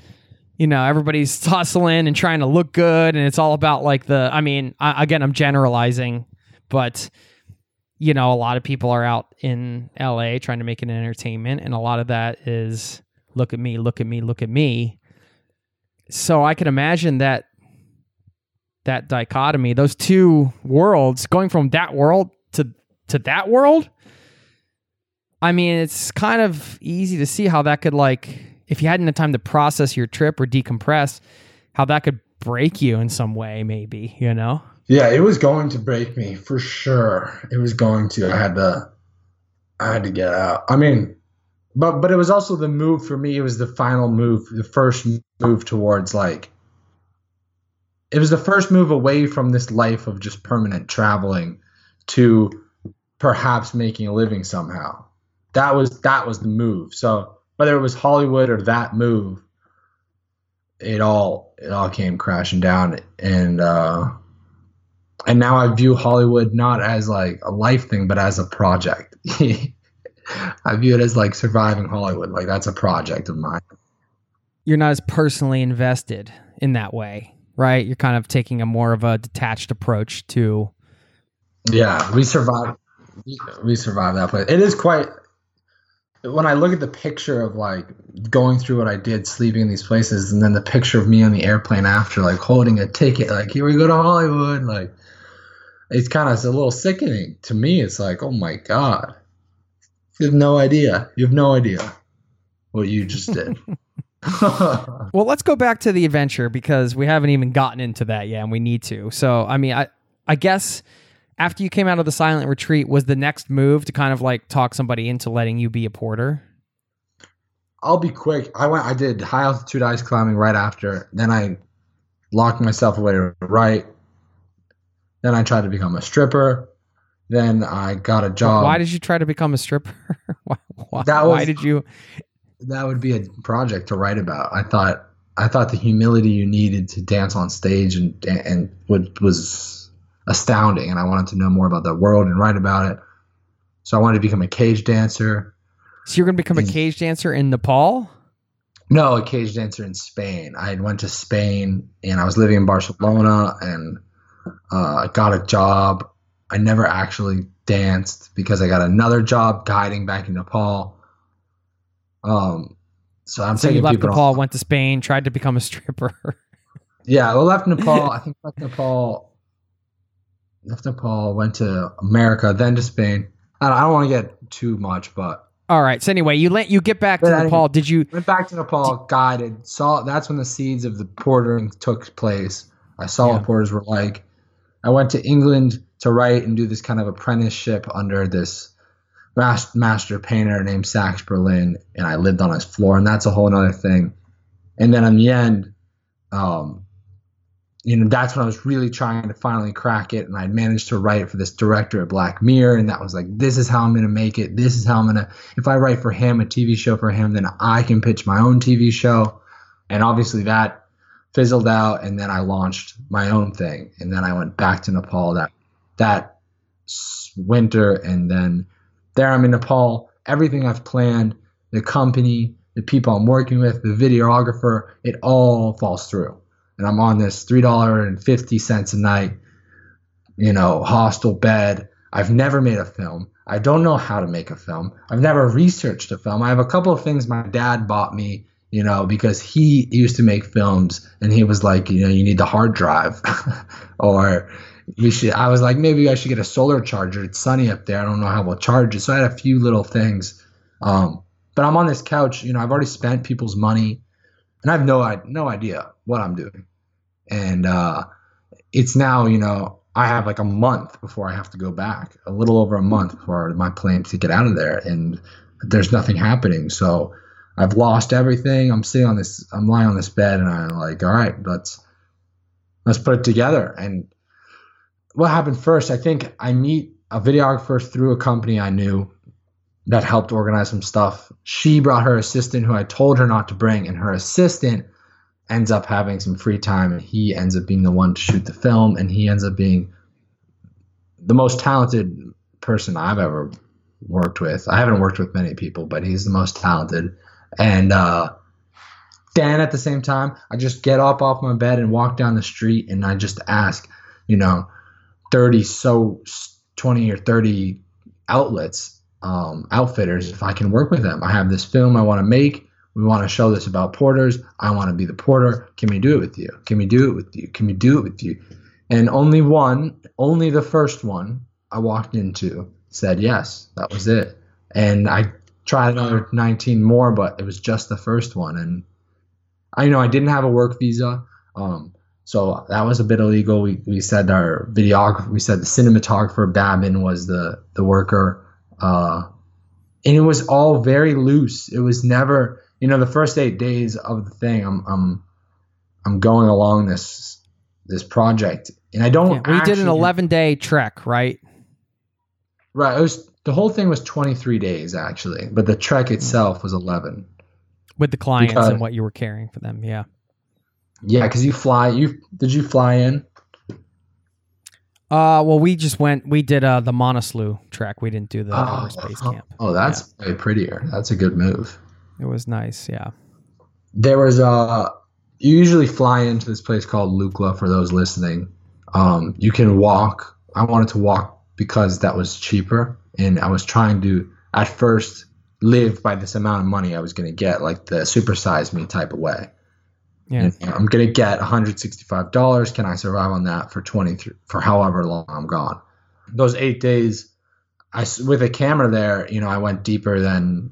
you know, everybody's hustling and trying to look good. And it's all about like the, I mean, I, again, I'm generalizing, but you know, a lot of people are out in LA trying to make an entertainment, and a lot of that is look at me, look at me, look at me. So I can imagine that that dichotomy, those two worlds, going from that world to to that world. I mean, it's kind of easy to see how that could like if you hadn't had time to process your trip or decompress, how that could break you in some way, maybe, you know? Yeah, it was going to break me for sure. It was going to. I had to I had to get out. I mean, but but it was also the move for me. It was the final move, the first move towards like it was the first move away from this life of just permanent traveling to perhaps making a living somehow. That was that was the move. So whether it was Hollywood or that move, it all it all came crashing down and uh and now I view Hollywood not as like a life thing, but as a project. I view it as like surviving Hollywood. Like that's a project of mine. You're not as personally invested in that way, right? You're kind of taking a more of a detached approach to. Yeah, we survived. We survived that place. It is quite. When I look at the picture of like going through what I did, sleeping in these places, and then the picture of me on the airplane after, like holding a ticket, like here we go to Hollywood, like it's kind of a little sickening to me. It's like, oh my god, you have no idea. You have no idea what you just did. well, let's go back to the adventure because we haven't even gotten into that yet, and we need to. So, I mean, I I guess after you came out of the silent retreat, was the next move to kind of like talk somebody into letting you be a porter? I'll be quick. I went. I did high altitude ice climbing right after. Then I locked myself away to write. Then I tried to become a stripper. Then I got a job. Why did you try to become a stripper? why, why, that was, why did you? That would be a project to write about. I thought I thought the humility you needed to dance on stage and and was astounding, and I wanted to know more about that world and write about it. So I wanted to become a cage dancer. So you're going to become and, a cage dancer in Nepal? No, a cage dancer in Spain. I went to Spain and I was living in Barcelona and uh, I got a job. I never actually danced because I got another job guiding back in Nepal. Um, so I'm so taking you left people Nepal, off. went to Spain, tried to become a stripper. yeah, well, left Nepal. I think left Nepal. Left Nepal, went to America, then to Spain. I don't, don't want to get too much, but all right. So anyway, you let you get back to Nepal. Did you went back to Nepal? Guided. Saw that's when the seeds of the portering took place. I saw yeah. what porters were like. I went to England to write and do this kind of apprenticeship under this master painter named Sachs Berlin, and I lived on his floor, and that's a whole other thing. And then in the end, um, you know, that's when I was really trying to finally crack it, and I managed to write for this director at Black Mirror, and that was like, this is how I'm gonna make it. This is how I'm gonna. If I write for him a TV show for him, then I can pitch my own TV show, and obviously that fizzled out, and then I launched my own thing, and then I went back to Nepal that that winter, and then there I'm in Nepal. Everything I've planned, the company, the people I'm working with, the videographer, it all falls through, and I'm on this three dollar and fifty cents a night, you know, hostel bed. I've never made a film. I don't know how to make a film. I've never researched a film. I have a couple of things my dad bought me you know, because he used to make films and he was like, you know, you need the hard drive or you should, I was like, maybe I should get a solar charger. It's sunny up there. I don't know how we'll charge it. So I had a few little things. Um, but I'm on this couch, you know, I've already spent people's money and I have no, no idea what I'm doing. And, uh, it's now, you know, I have like a month before I have to go back, a little over a month for my plane to get out of there, and there's nothing happening. So I've lost everything. I'm sitting on this, I'm lying on this bed, and I'm like, all right, let's let's put it together. And what happened first? I think I meet a videographer through a company I knew that helped organize some stuff. She brought her assistant, who I told her not to bring, and her assistant ends up having some free time, and he ends up being the one to shoot the film, and he ends up being the most talented person I've ever worked with. I haven't worked with many people, but he's the most talented and uh, then at the same time, I just get up off my bed and walk down the street and I just ask, you know, 30 so 20 or 30 outlets, um, outfitters, if I can work with them. I have this film I want to make. We want to show this about porters. I want to be the porter. Can we do it with you? Can we do it with you? Can we do it with you? And only one, only the first one I walked into said yes. That was it. And I tried another 19 more, but it was just the first one. And I you know I didn't have a work visa. Um, so that was a bit illegal. We, we said our videographer, we said the cinematographer Babin was the the worker, uh, and it was all very loose. It was never, you know, the first eight days of the thing. I'm I'm I'm going along this this project, and I don't. Yeah, we did an 11 day trek, right? Right. It was the whole thing was 23 days actually, but the trek itself was 11. With the clients Because- and what you were carrying for them. Yeah. Yeah, because you fly. You did you fly in? Uh, well, we just went. We did uh the Manaslu track. We didn't do the outer space oh, camp. oh, that's way prettier. That's a good move. It was nice. Yeah. There was uh you usually fly into this place called Lukla for those listening. Um, you can walk. I wanted to walk because that was cheaper, and I was trying to at first live by this amount of money I was going to get, like the supersize me type of way. Yeah. And I'm gonna get 165 dollars. Can I survive on that for 23 for however long I'm gone? Those eight days, I with a camera there, you know, I went deeper than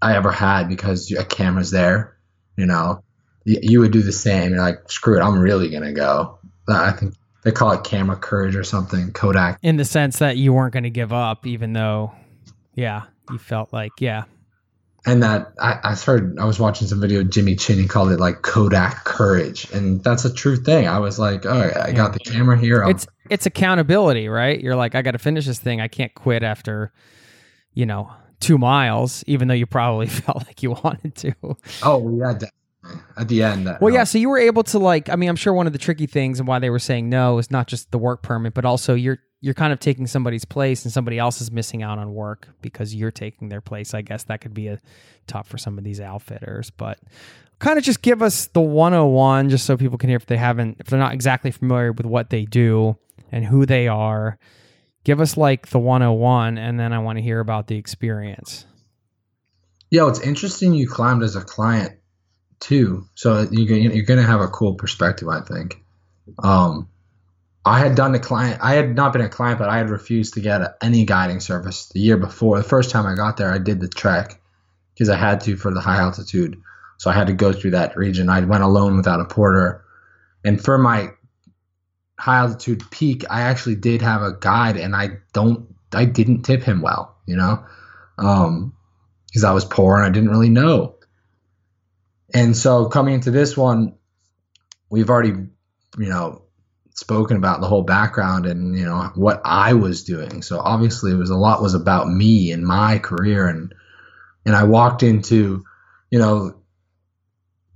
I ever had because a camera's there. You know, you, you would do the same. You're like, screw it, I'm really gonna go. Uh, I think they call it camera courage or something. Kodak. In the sense that you weren't going to give up, even though, yeah, you felt like, yeah, and that I, I heard I was watching some video of Jimmy Chin he called it like Kodak courage and that's a true thing I was like oh I got the camera here I'm- it's it's accountability, right? You're like, I got to finish this thing. I can't quit after, you know, two miles, even though you probably felt like you wanted to. oh yeah definitely. at the end that Well, yeah. So you were able to like. I mean, I'm sure one of the tricky things and why they were saying no is not just the work permit, but also you're you're kind of taking somebody's place and somebody else is missing out on work because you're taking their place. I guess that could be a tough for some of these outfitters, but kind of just give us the 101 just so people can hear if they haven't if they're not exactly familiar with what they do and who they are. Give us like the 101 and then I want to hear about the experience. yeah it's interesting you climbed as a client too so you, you're gonna have a cool perspective I think um I had done the client I had not been a client but I had refused to get any guiding service the year before. The first time I got there I did the trek because I had to for the high altitude. So I had to go through that region. I went alone without a porter. And for my high altitude peak I actually did have a guide and I don't I didn't tip him well you know? Um because I was poor and I didn't really know. And so coming into this one we've already you know spoken about the whole background and you know what I was doing. So obviously it was a lot was about me and my career and and I walked into you know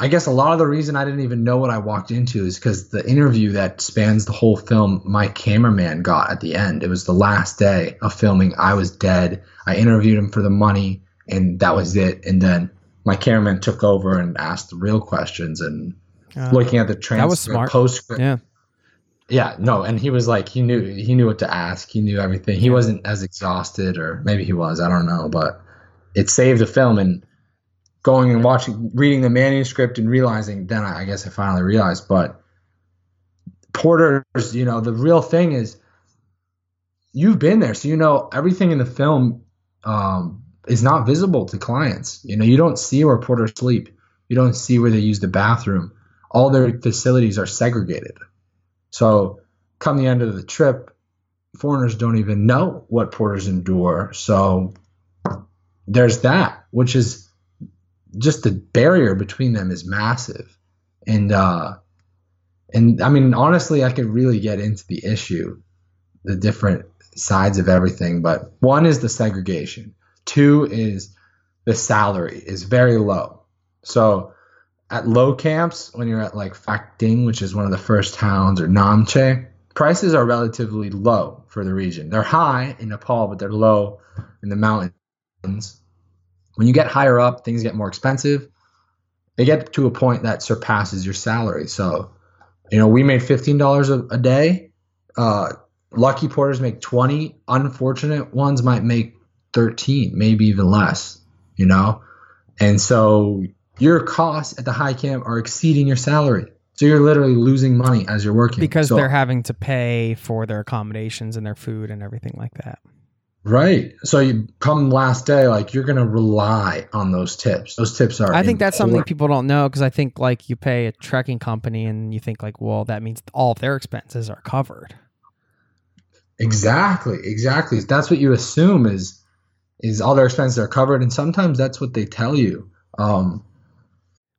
I guess a lot of the reason I didn't even know what I walked into is because the interview that spans the whole film my cameraman got at the end. It was the last day of filming. I was dead. I interviewed him for the money and that was it. And then my cameraman took over and asked the real questions and Uh, looking at the transcript that was smart. yeah. Yeah no and he was like he knew he knew what to ask. He knew everything. He wasn't as exhausted or maybe he was i don't know but it saved the film. And going and watching reading the manuscript and realizing then i, I guess i finally realized but porters you know the real thing is you've been there so you know everything in the film um, is not visible to clients. You know you don't see where porters sleep. You don't see where they use the bathroom. All their facilities are segregated so come the end of the trip, foreigners don't even know what porters endure. So there's that, which is just the barrier between them is massive. And uh and I mean honestly I could really get into the issue, the different sides of everything, but one is the segregation. Two is the salary is very low. So at low camps, when you're at like Phak which is one of the first towns, or Namche, prices are relatively low for the region. They're high in Nepal, but they're low in the mountains. When you get higher up, things get more expensive. They get to a point that surpasses your salary. So, you know, we made fifteen dollars a a day. Uh, lucky porters make 20, unfortunate ones might make 13, maybe even less, you know? And so your costs at the high camp are exceeding your salary. So you're literally losing money as you're working because so, they're having to pay for their accommodations and their food and everything like that. Right. So you come last day, like you're gonna rely on those tips. Those tips are. I think that's something people don't know because I think like you pay a trekking company and you think like, well, that means all of their expenses are covered. Exactly. Exactly. That's what you assume is is all their expenses are covered, and sometimes that's what they tell you. Um,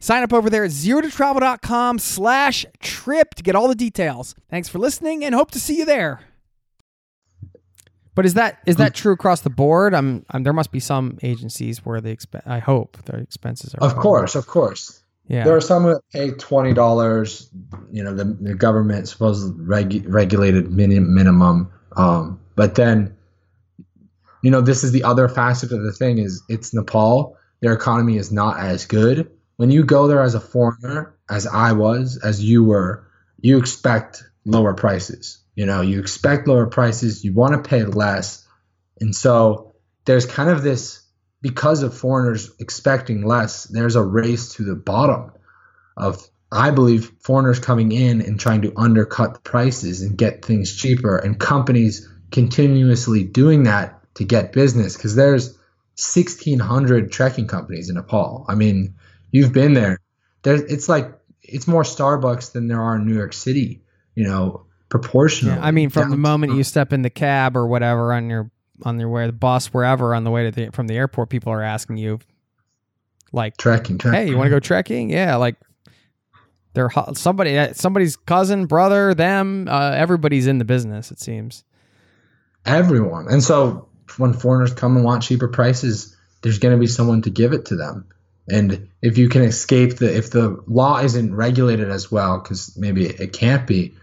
Sign up over there at zerototravel.com slash trip to get all the details. Thanks for listening and hope to see you there. But is that is that true across the board? I'm, I'm there must be some agencies where the exp- I hope their expenses are. Of covered. course, of course. Yeah. There are some that pay twenty dollars. You know, the, the government supposedly regu- regulated minim- minimum. Um, but then, you know, this is the other facet of the thing: is it's Nepal. Their economy is not as good. When you go there as a foreigner, as I was, as you were, you expect lower prices. You know, you expect lower prices. You want to pay less, and so there's kind of this because of foreigners expecting less, there's a race to the bottom of, I believe, foreigners coming in and trying to undercut the prices and get things cheaper, and companies continuously doing that to get business because there's 1,600 trekking companies in Nepal. I mean, you've been there. There's, it's like it's more Starbucks than there are in New York City. You know, proportionally. Yeah, I mean, from the moment you step in the cab or whatever on your on your way the bus wherever on the way to the from the airport, people are asking you, like, trekking, trekking. "Hey, you want to go trekking?" Yeah, like they're somebody uh, somebody's cousin, brother, them, uh, everybody's in the business. It seems. everyone. And so when foreigners come and want cheaper prices, there's going to be someone to give it to them. And if you can escape the, if the law isn't regulated as well, because maybe it can't be,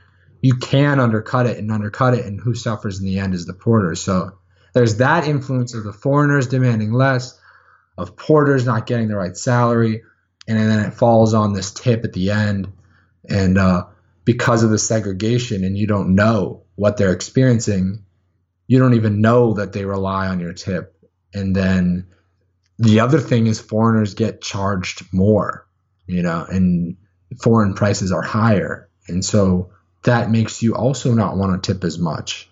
you can undercut it and undercut it, and who suffers in the end is the porter. So there's that influence of the foreigners demanding less, of porters not getting the right salary, and then it falls on this tip at the end. And uh, because of the segregation, and you don't know what they're experiencing, you don't even know that they rely on your tip. And then the other thing is foreigners get charged more, you know, and foreign prices are higher. And so that makes you also not want to tip as much.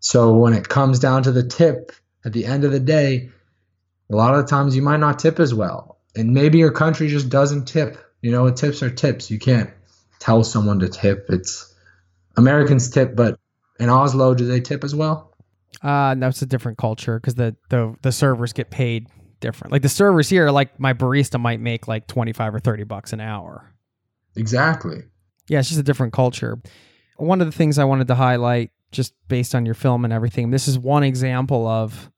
So when it comes down to the tip at the end of the day, a lot of the times you might not tip as well. And maybe your country just doesn't tip. You know, tips are tips. You can't tell someone to tip. It's Americans tip, but in Oslo, do they tip as well? Uh, that's a different culture because the, the the servers get paid different. Like the servers here, like my barista might make like twenty five or thirty bucks an hour. Exactly. Yeah, it's just a different culture. One of the things I wanted to highlight, just based on your film and everything, this is one example of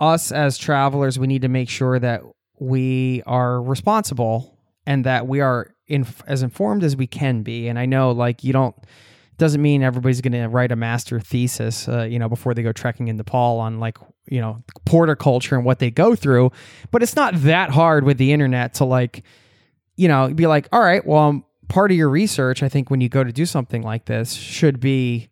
us as travelers, we need to make sure that we are responsible and that we are in, as informed as we can be. And I know, like, you don't doesn't mean everybody's going to write a master thesis, uh, you know, before they go trekking in Nepal on like you know porter culture and what they go through. But it's not that hard with the internet to like, you know, be like, all right, well, part of your research, I think, when you go to do something like this, should be,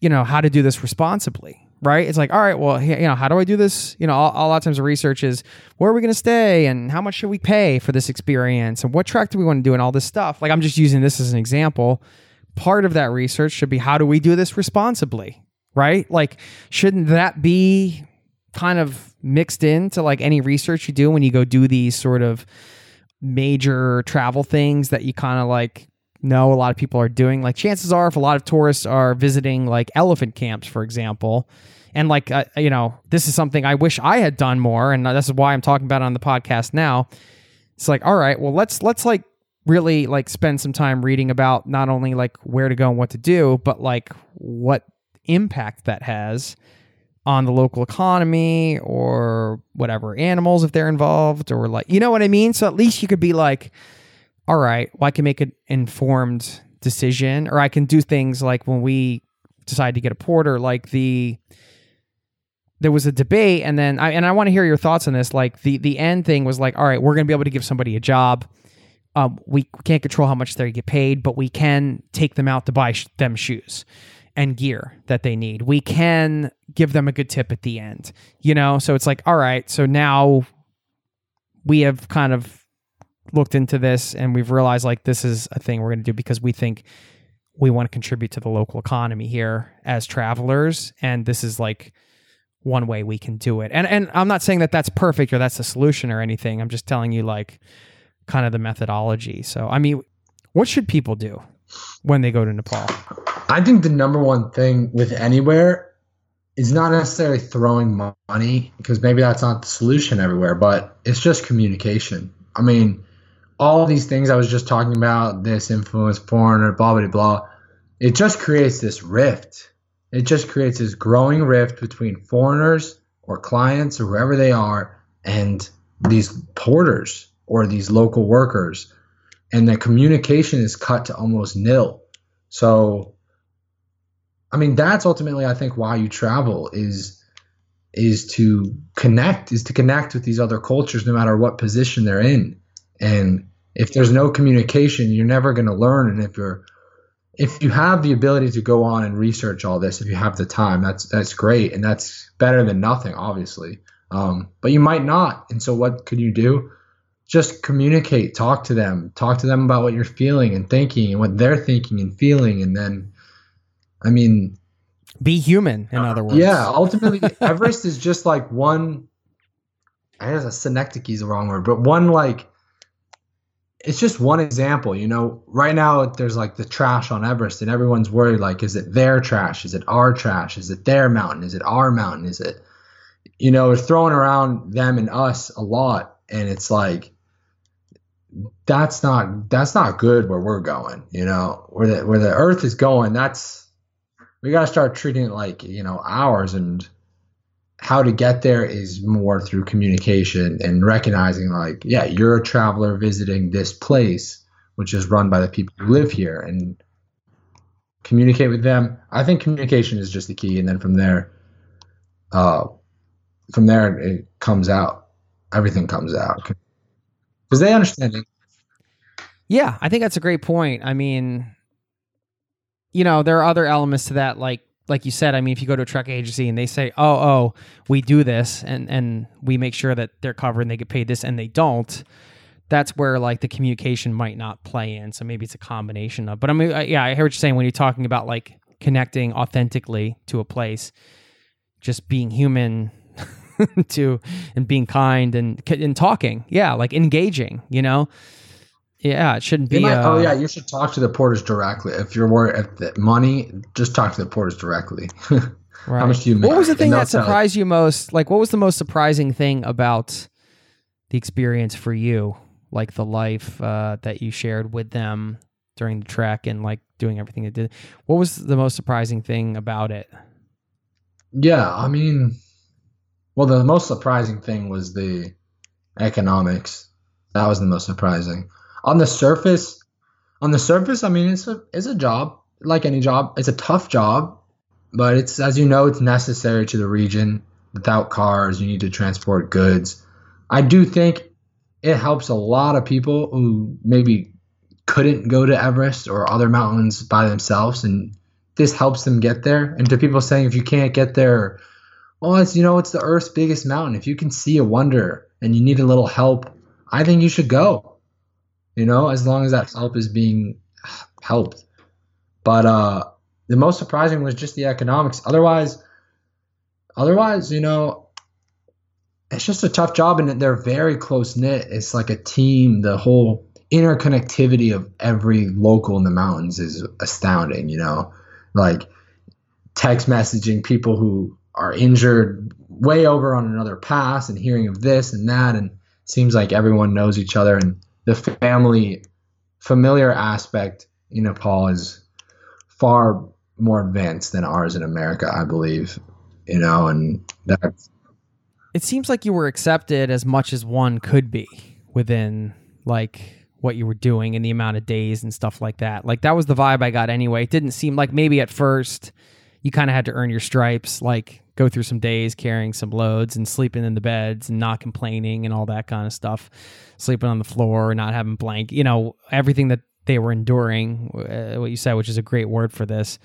you know, how to do this responsibly. Right? It's like, all right, well, you know, how do I do this? You know, a, a lot of times the research is where are we going to stay and how much should we pay for this experience and what track do we want to do and all this stuff. Like, I'm just using this as an example part of that research should be how do we do this responsibly, right? Like, shouldn't that be kind of mixed into like any research you do when you go do these sort of major travel things that you kind of like know a lot of people are doing? Like, chances are, if a lot of tourists are visiting like elephant camps, for example, and like, uh, you know, this is something I wish I had done more, and this is why I'm talking about it on the podcast now. It's like, all right, well, let's let's like really like spend some time reading about not only like where to go and what to do, but like what impact that has on the local economy or whatever animals if they're involved or like you know what I mean? So at least you could be like, all right, well I can make an informed decision or I can do things like when we decide to get a porter, like the there was a debate and then I and I want to hear your thoughts on this. Like the the end thing was like, all right, we're gonna be able to give somebody a job um, we can't control how much they get paid, but we can take them out to buy sh- them shoes and gear that they need. We can give them a good tip at the end, you know? So it's like, all right, so now we have kind of looked into this and we've realized like this is a thing we're going to do because we think we want to contribute to the local economy here as travelers. And this is like, one way we can do it. And and I'm not saying that that's perfect or that's the solution or anything. I'm just telling you like kind of the methodology. So, I mean, what should people do when they go to Nepal? I think the number one thing with anywhere is not necessarily throwing money because maybe that's not the solution everywhere, but it's just communication. I mean, all these things I was just talking about, this influence, foreigner, blah, blah, blah, it just creates this rift. It just creates this growing rift between foreigners or clients or whoever they are and these porters or these local workers and the communication is cut to almost nil so i mean that's ultimately i think why you travel is is to connect is to connect with these other cultures no matter what position they're in. And if there's no communication you're never going to learn. And if you're if you have the ability to go on and research all this if you have the time that's that's great. And that's better than nothing obviously. Um, but you might not. And so what could you do? Just communicate, talk to them, talk to them about what you're feeling and thinking and what they're thinking and feeling. And then, I mean, be human, in uh, other words. Yeah. Ultimately, Everest is just like one, I guess a synecdoche is the wrong word, but one like, it's just one example. You know, right now there's like the trash on Everest, and everyone's worried like, is it their trash? Is it our trash? Is it their mountain? Is it our mountain? Is it, you know, it's throwing around them and us a lot. And it's like, that's not that's not good where we're going you know where the where the earth is going that's we got to start treating it like you know ours and how to get there is more through communication and recognizing like yeah you're a traveler visiting this place which is run by the people who live here and communicate with them i think communication is just the key and then from there uh from there it comes out everything comes out because they understand it. Yeah, I think that's a great point. I mean, you know, there are other elements to that, like like you said. I mean, if you go to a trek agency and they say, "Oh, oh, we do this," and and we make sure that they're covered and they get paid this, and they don't, that's where like the communication might not play in. So maybe it's a combination of. But I mean, yeah, I hear what you're saying when you're talking about like connecting authentically to a place, just being human to and being kind and and talking. Yeah, like engaging. You know. Yeah, it shouldn't be. Might, uh, oh yeah, you should talk to the porters directly. If you're worried at the money, just talk to the porters directly. right. How much do you make? What was the thing that surprised you most? Like, what was the most surprising thing about the experience for you? Like the life uh, that you shared with them during the trek and like doing everything it did. What was the most surprising thing about it? Yeah, I mean, well, the most surprising thing was the economics. That was the most surprising. On the surface, on the surface, I mean, it's a it's a job like any job. It's a tough job, but it's as you know, it's necessary to the region. Without cars, you need to transport goods. I do think it helps a lot of people who maybe couldn't go to Everest or other mountains by themselves, and this helps them get there. And to people saying if you can't get there, well, it's you know it's the Earth's biggest mountain. If you can see a wonder and you need a little help, I think you should go. You know, as long as that help is being helped. But uh, the most surprising was just the economics. Otherwise, otherwise, you know, it's just a tough job, and they're very close knit. It's like a team. The whole interconnectivity of every local in the mountains is astounding. You know, like text messaging people who are injured way over on another pass and hearing of this and that and seems like everyone knows each other and the family familiar aspect in Nepal is far more advanced than ours in America, I believe. You know, and that's it seems like you were accepted as much as one could be within like what you were doing and the amount of days and stuff like that. Like that was the vibe I got anyway. It didn't seem like maybe at first you kind of had to earn your stripes, like go through some days carrying some loads and sleeping in the beds and not complaining and all that kind of stuff, sleeping on the floor, not having blank, you know, everything that they were enduring. Uh, what you said, which is a great word for this.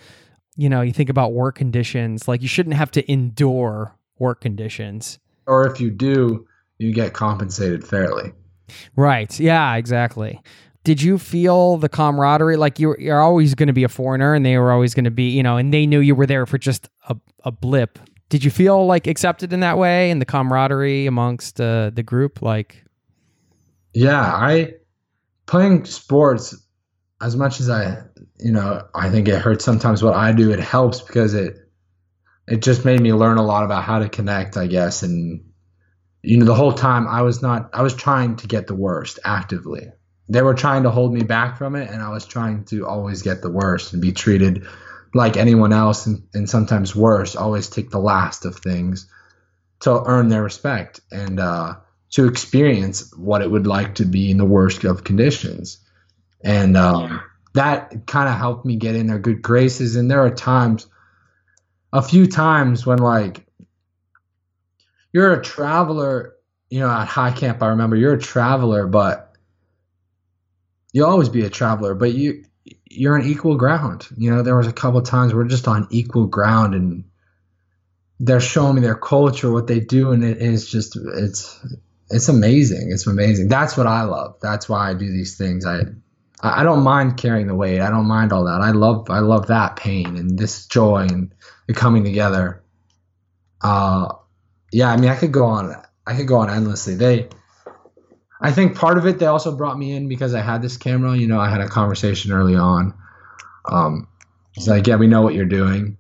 You know, you think about work conditions, like you shouldn't have to endure work conditions. Or if you do, you get compensated fairly. Right. Yeah, exactly. Did you feel the camaraderie? Like you're, you're always going to be a foreigner and they were always going to be, you know, and they knew you were there for just a, a blip. Did you feel like accepted in that way and the camaraderie amongst uh, the group? Like, yeah, I playing sports as much as I, you know, I think it hurts sometimes what I do, it helps because it, it just made me learn a lot about how to connect, I guess. And, you know, the whole time I was not, I was trying to get the worst actively. They were trying to hold me back from it, and I was trying to always get the worst and be treated like anyone else and, and sometimes worse, always take the last of things to earn their respect and uh, to experience what it would like to be in the worst of conditions. And um, that kind of helped me get in their good graces. And there are times, a few times when like you're a traveler, you know, at high camp, I remember you're a traveler, but you'll always be a traveler, but you you're on equal ground. You know, there was a couple times we're just on equal ground and they're showing me their culture, what they do, and it is just it's it's amazing. It's amazing. That's what I love. That's why I do these things. I I don't mind carrying the weight. I don't mind all that. I love I love that pain and this joy and the coming together. Uh, yeah. I mean, I could go on. I could go on endlessly. They, I think part of it they also brought me in because I had this camera. You know, I had a conversation early on. Um, it's like, yeah, we know what you're doing.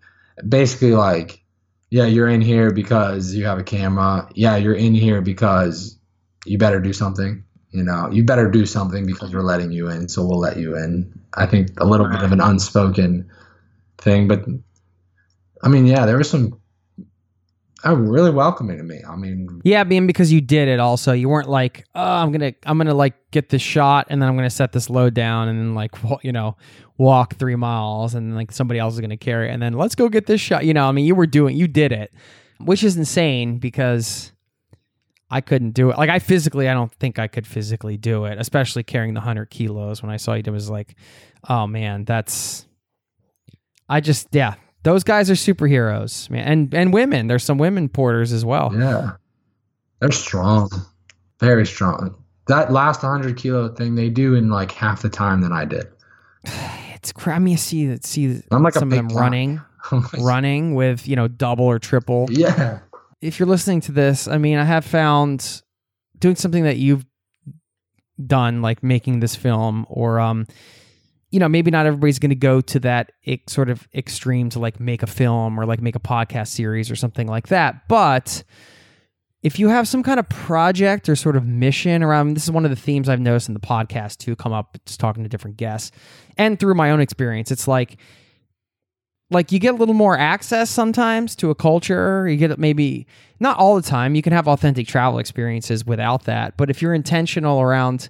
Basically, like, yeah, you're in here because you have a camera. Yeah, you're in here because you better do something you know, you better do something because we're letting you in, so we'll let you in. I think a little bit of an unspoken thing, but I mean, yeah, there was some oh, really welcoming to me. I mean, yeah, being because you did it. Also, you weren't like, oh, I'm gonna, I'm gonna like get this shot, and then I'm gonna set this load down, and then like, you know, walk three miles, and like somebody else is gonna carry, it, and then let's go get this shot. You know, I mean, you were doing, you did it, which is insane because I couldn't do it. Like I physically, I don't think I could physically do it, especially carrying the hundred kilos. When I saw you, it was like, oh man, that's. I just yeah, those guys are superheroes, man, and and women. There's some women porters as well. Yeah, they're strong, very strong. That last hundred kilo thing they do in like half the time than I did. It's crazy. to see see I'm like some of them running, running with you know double or triple. Yeah if you're listening to this, I mean, I have found doing something that you've done, like making this film, or um, you know, maybe not everybody's going to go to that sort of extreme to like make a film or like make a podcast series or something like that. But if you have some kind of project or sort of mission around, this is one of the themes I've noticed in the podcast too, come up just talking to different guests and through my own experience. It's like like you get a little more access sometimes to a culture. You get maybe not all the time. You can have authentic travel experiences without that. But if you're intentional around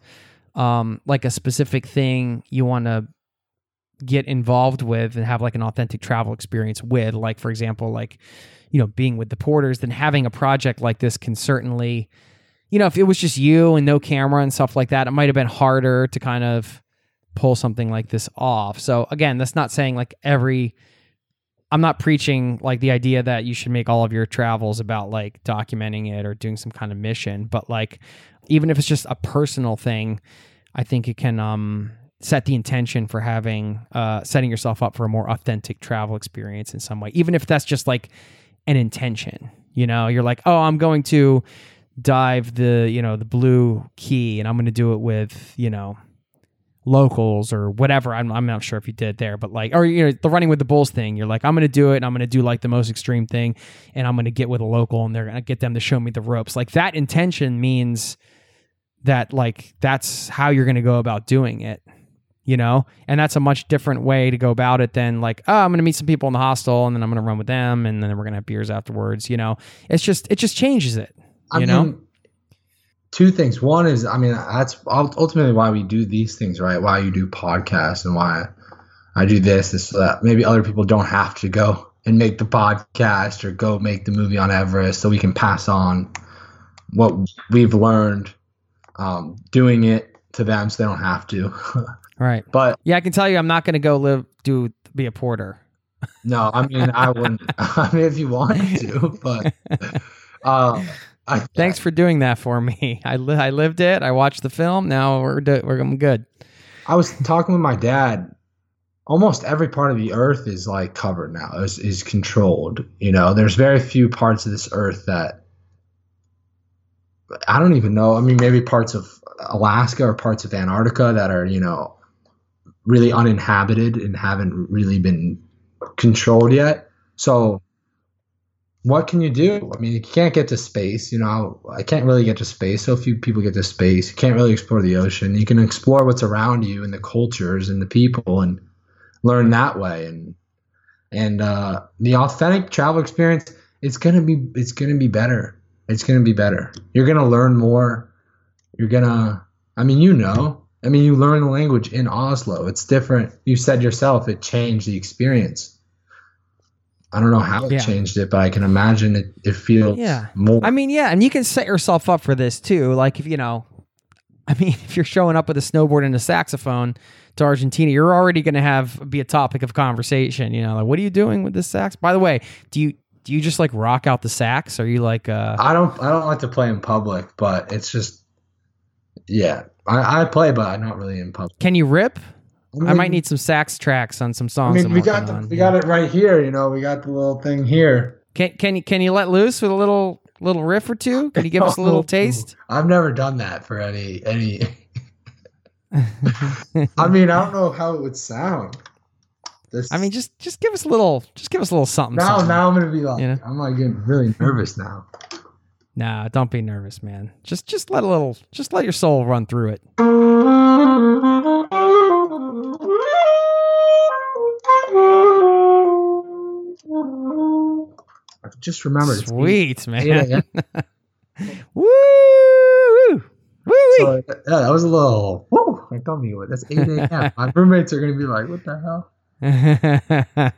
um, like a specific thing you want to get involved with and have like an authentic travel experience with, like for example, like you know being with the porters, then having a project like this can certainly, you know, if it was just you and no camera and stuff like that, it might have been harder to kind of pull something like this off. So again, that's not saying like every I'm not preaching like the idea that you should make all of your travels about like documenting it or doing some kind of mission, but like even if it's just a personal thing, I think it can um set the intention for having uh setting yourself up for a more authentic travel experience in some way. Even if that's just like an intention. You know, you're like, "Oh, I'm going to dive the, you know, the blue key and I'm going to do it with, you know, locals or whatever. I'm, I'm not sure if you did there, but like, or you know, the running with the bulls thing. You're like, I'm going to do it, and I'm going to do like the most extreme thing, and I'm going to get with a local, and they're going to get them to show me the ropes. Like that intention means that like that's how you're going to go about doing it. You know, and that's a much different way to go about it than like, oh, I'm going to meet some people in the hostel, and then I'm going to run with them, and then we're going to have beers afterwards. You know, it's just it just changes it. You I know. mean, two things. One is, I mean, that's ultimately why we do these things, right? Why you do podcasts and why I do this is so that maybe other people don't have to go and make the podcast or go make the movie on Everest, so we can pass on what we've learned um, doing it to them, so they don't have to. Right. but Yeah, I can tell you, I'm not going to go live do be a porter. no, I mean, I wouldn't. I mean, if you wanted to, but um, I, Thanks for doing that for me. I li- I lived it. I watched the film. Now we're do- we're I'm good. I was talking with my dad. Almost every part of the earth is like covered now. Is is controlled. You know, there's very few parts of this earth that I don't even know. I mean, maybe parts of Alaska or parts of Antarctica that are you know really uninhabited and haven't really been controlled yet. So what can you do? I mean, you can't get to space. You know, I can't really get to space. So few people get to space. You can't really explore the ocean. You can explore what's around you and the cultures and the people and learn that way. And and uh, the authentic travel experience, it's gonna be it's gonna be better. It's gonna be better. You're gonna learn more. You're gonna. I mean, you know. I mean, you learn the language in Oslo. It's different. You said yourself, it changed the experience. I don't know how it Yeah. changed it, but I can imagine it. It feels Yeah. more. I mean, yeah, and you can set yourself up for this too. Like if you know, I mean, if you're showing up with a snowboard and a saxophone to Argentina, you're already going to have be a topic of conversation. You know, like what are you doing with this sax? By the way, do you do you just like rock out the sax? Or are you like uh I don't. I don't like to play in public, but it's just. Yeah, I, I play, but I'm not really in public. can you rip? I mean- might need some sax tracks on some songs. I'm we got the, on. we got it right here. You know, we got the little thing here. Can can you can you let loose with a little little riff or two? Can you give us a little oh, taste? I've never done that for any any. I mean, I don't know how it would sound. This, I mean, just just give us a little, just give us a little something. now something. now I'm gonna be like, You know? I'm like getting really nervous now. Nah, don't be nervous, man. Just just let a little, just let your soul run through it. I just remembered. Sweet, 8 man. a.m. Woo! Woo! So yeah, that was a little. Woo! I got me with that's 8 a.m. My roommates are gonna be like, "What the hell?"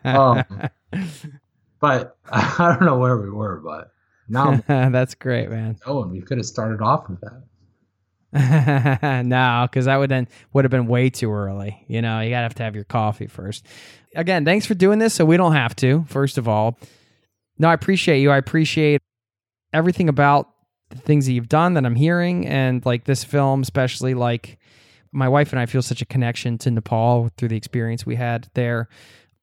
Um, but I don't know where we were, but now That's great, man. going. We could have started off with that. no, because that would then would have been way too early. You know, you gotta have to have your coffee first. Again, thanks for doing this, so we don't have to. First of all, no, I appreciate you. I appreciate everything about the things that you've done that I'm hearing, and like this film, especially like my wife and I feel such a connection to Nepal through the experience we had there,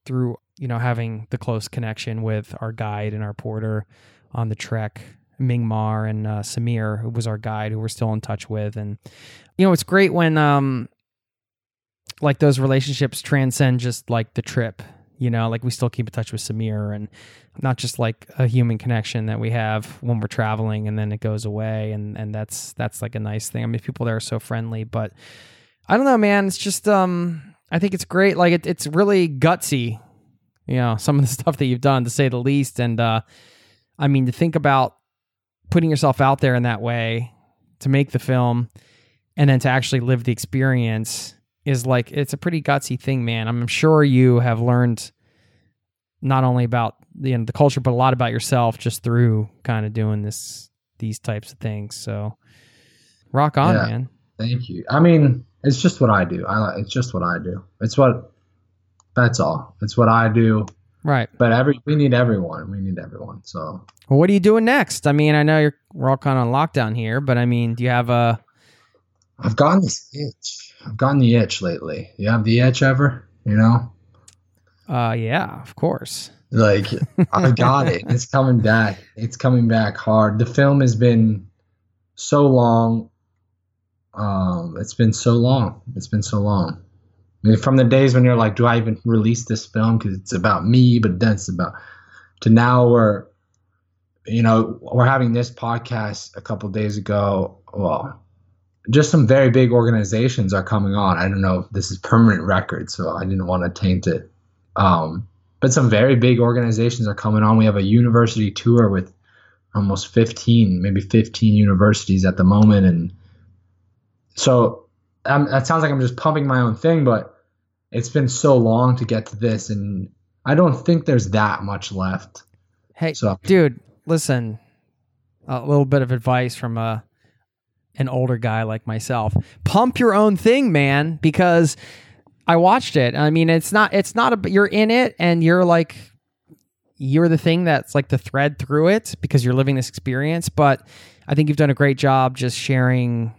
through you know having the close connection with our guide and our porter on the trek, Mingma and uh, Samir, who was our guide, who we're still in touch with, and you know it's great when um like those relationships transcend just like the trip. You know, like we still keep in touch with Samir and not just like a human connection that we have when we're traveling and then it goes away and and that's that's like a nice thing. I mean, people there are so friendly, but I don't know, man. It's just um, I think it's great. Like it, it's really gutsy you know, some of the stuff that you've done to say the least. And uh, I mean, to think about putting yourself out there in that way to make the film and then to actually live the experience is like it's a pretty gutsy thing, man. I'm sure you have learned not only about the you know, the culture, but a lot about yourself just through kind of doing this these types of things. So rock on, Yeah. man. Thank you. I mean, it's just what I do. I like- it's just what I do. It's what that's all. It's what I do. Right. But every we need everyone. We need everyone. So Well, what are you doing next? I mean, I know you're we're all kind of on lockdown here, but I mean, do you have a I've gotten this itch. I've gotten the itch lately. You have the itch ever? You know, uh yeah, of course. like I got it. It's coming back. It's coming back hard. The film has been so long. Um, it's been so long. It's been so long. From the days when you're like, do I even release this film because it's about me? But then it's about to now we're, you know, we're having this podcast a couple days ago. Well, just some very big organizations are coming on. I don't know if this is permanent record, so I didn't want to taint it. Um, but some very big organizations are coming on. We have a university tour with almost 15, maybe 15 universities at the moment, and so um, that sounds like I'm just pumping my own thing, but it's been so long to get to this, and I don't think there's that much left. Hey, So dude, listen. A little bit of advice from a an older guy like myself. Pump your own thing, man, because I watched it. I mean, it's not it's not a you're in it and you're like you're the thing that's like the thread through it because you're living this experience, but I think you've done a great job just sharing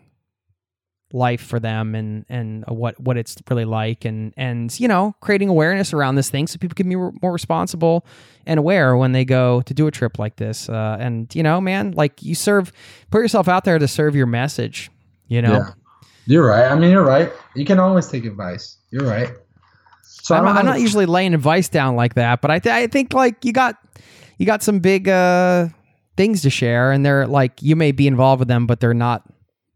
life for them and and what what it's really like and and you know creating awareness around this thing so people can be more responsible and aware when they go to do a trip like this uh, and you know man like you serve put yourself out there to serve your message you know yeah, you're right. I mean, you're right. You can always take advice. You're right. So I'm, I'm not usually laying advice down like that but I, th- I think like you got you got some big uh things to share and they're like you may be involved with them but they're not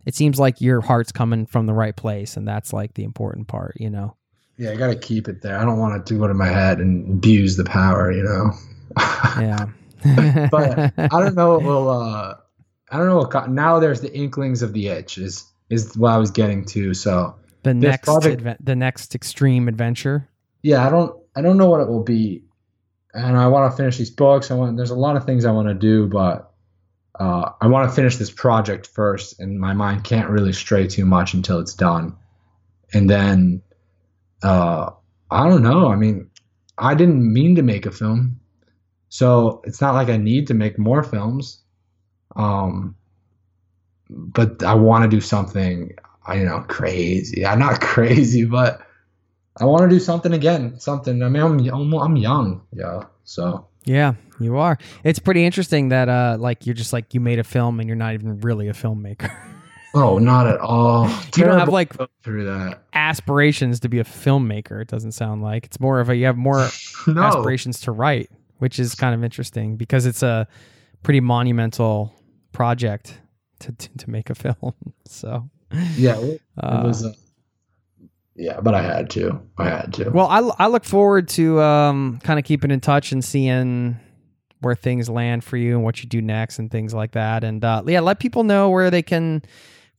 it seems like your heart's coming from the right place and that's like the important part you know Yeah, I gotta keep it there. I don't want it to go to my head and abuse the power, you know. yeah but I don't know what will. Uh, I don't know what. Now there's the inklings of the itch. Is is what I was getting to. So the next project- adve- the next extreme adventure yeah, I don't. I don't know what it will be, and I want to finish these books. I want. There's a lot of things I want to do, but uh, I want to finish this project first, and my mind can't really stray too much until it's done. And then, uh, I don't know. I mean, I didn't mean to make a film, so it's not like I need to make more films. Um, but I want to do something, you know, crazy. I'm not crazy, but I want to do something again. Something. I mean, I'm I'm, I'm young, yeah. So yeah you are it's pretty interesting that uh like you're just like you made a film and you're not even really a filmmaker oh, not at all. you don't have like through that. aspirations to be a filmmaker it doesn't sound like it's more of a you have more No. aspirations to write which is kind of interesting because it's a pretty monumental project to to, to make a film so Yeah, it uh, was. Uh, yeah, but I had to. I had to. Well, I, I look forward to um, kind of keeping in touch and seeing where things land for you and what you do next and things like that. And uh, yeah, let people know where they can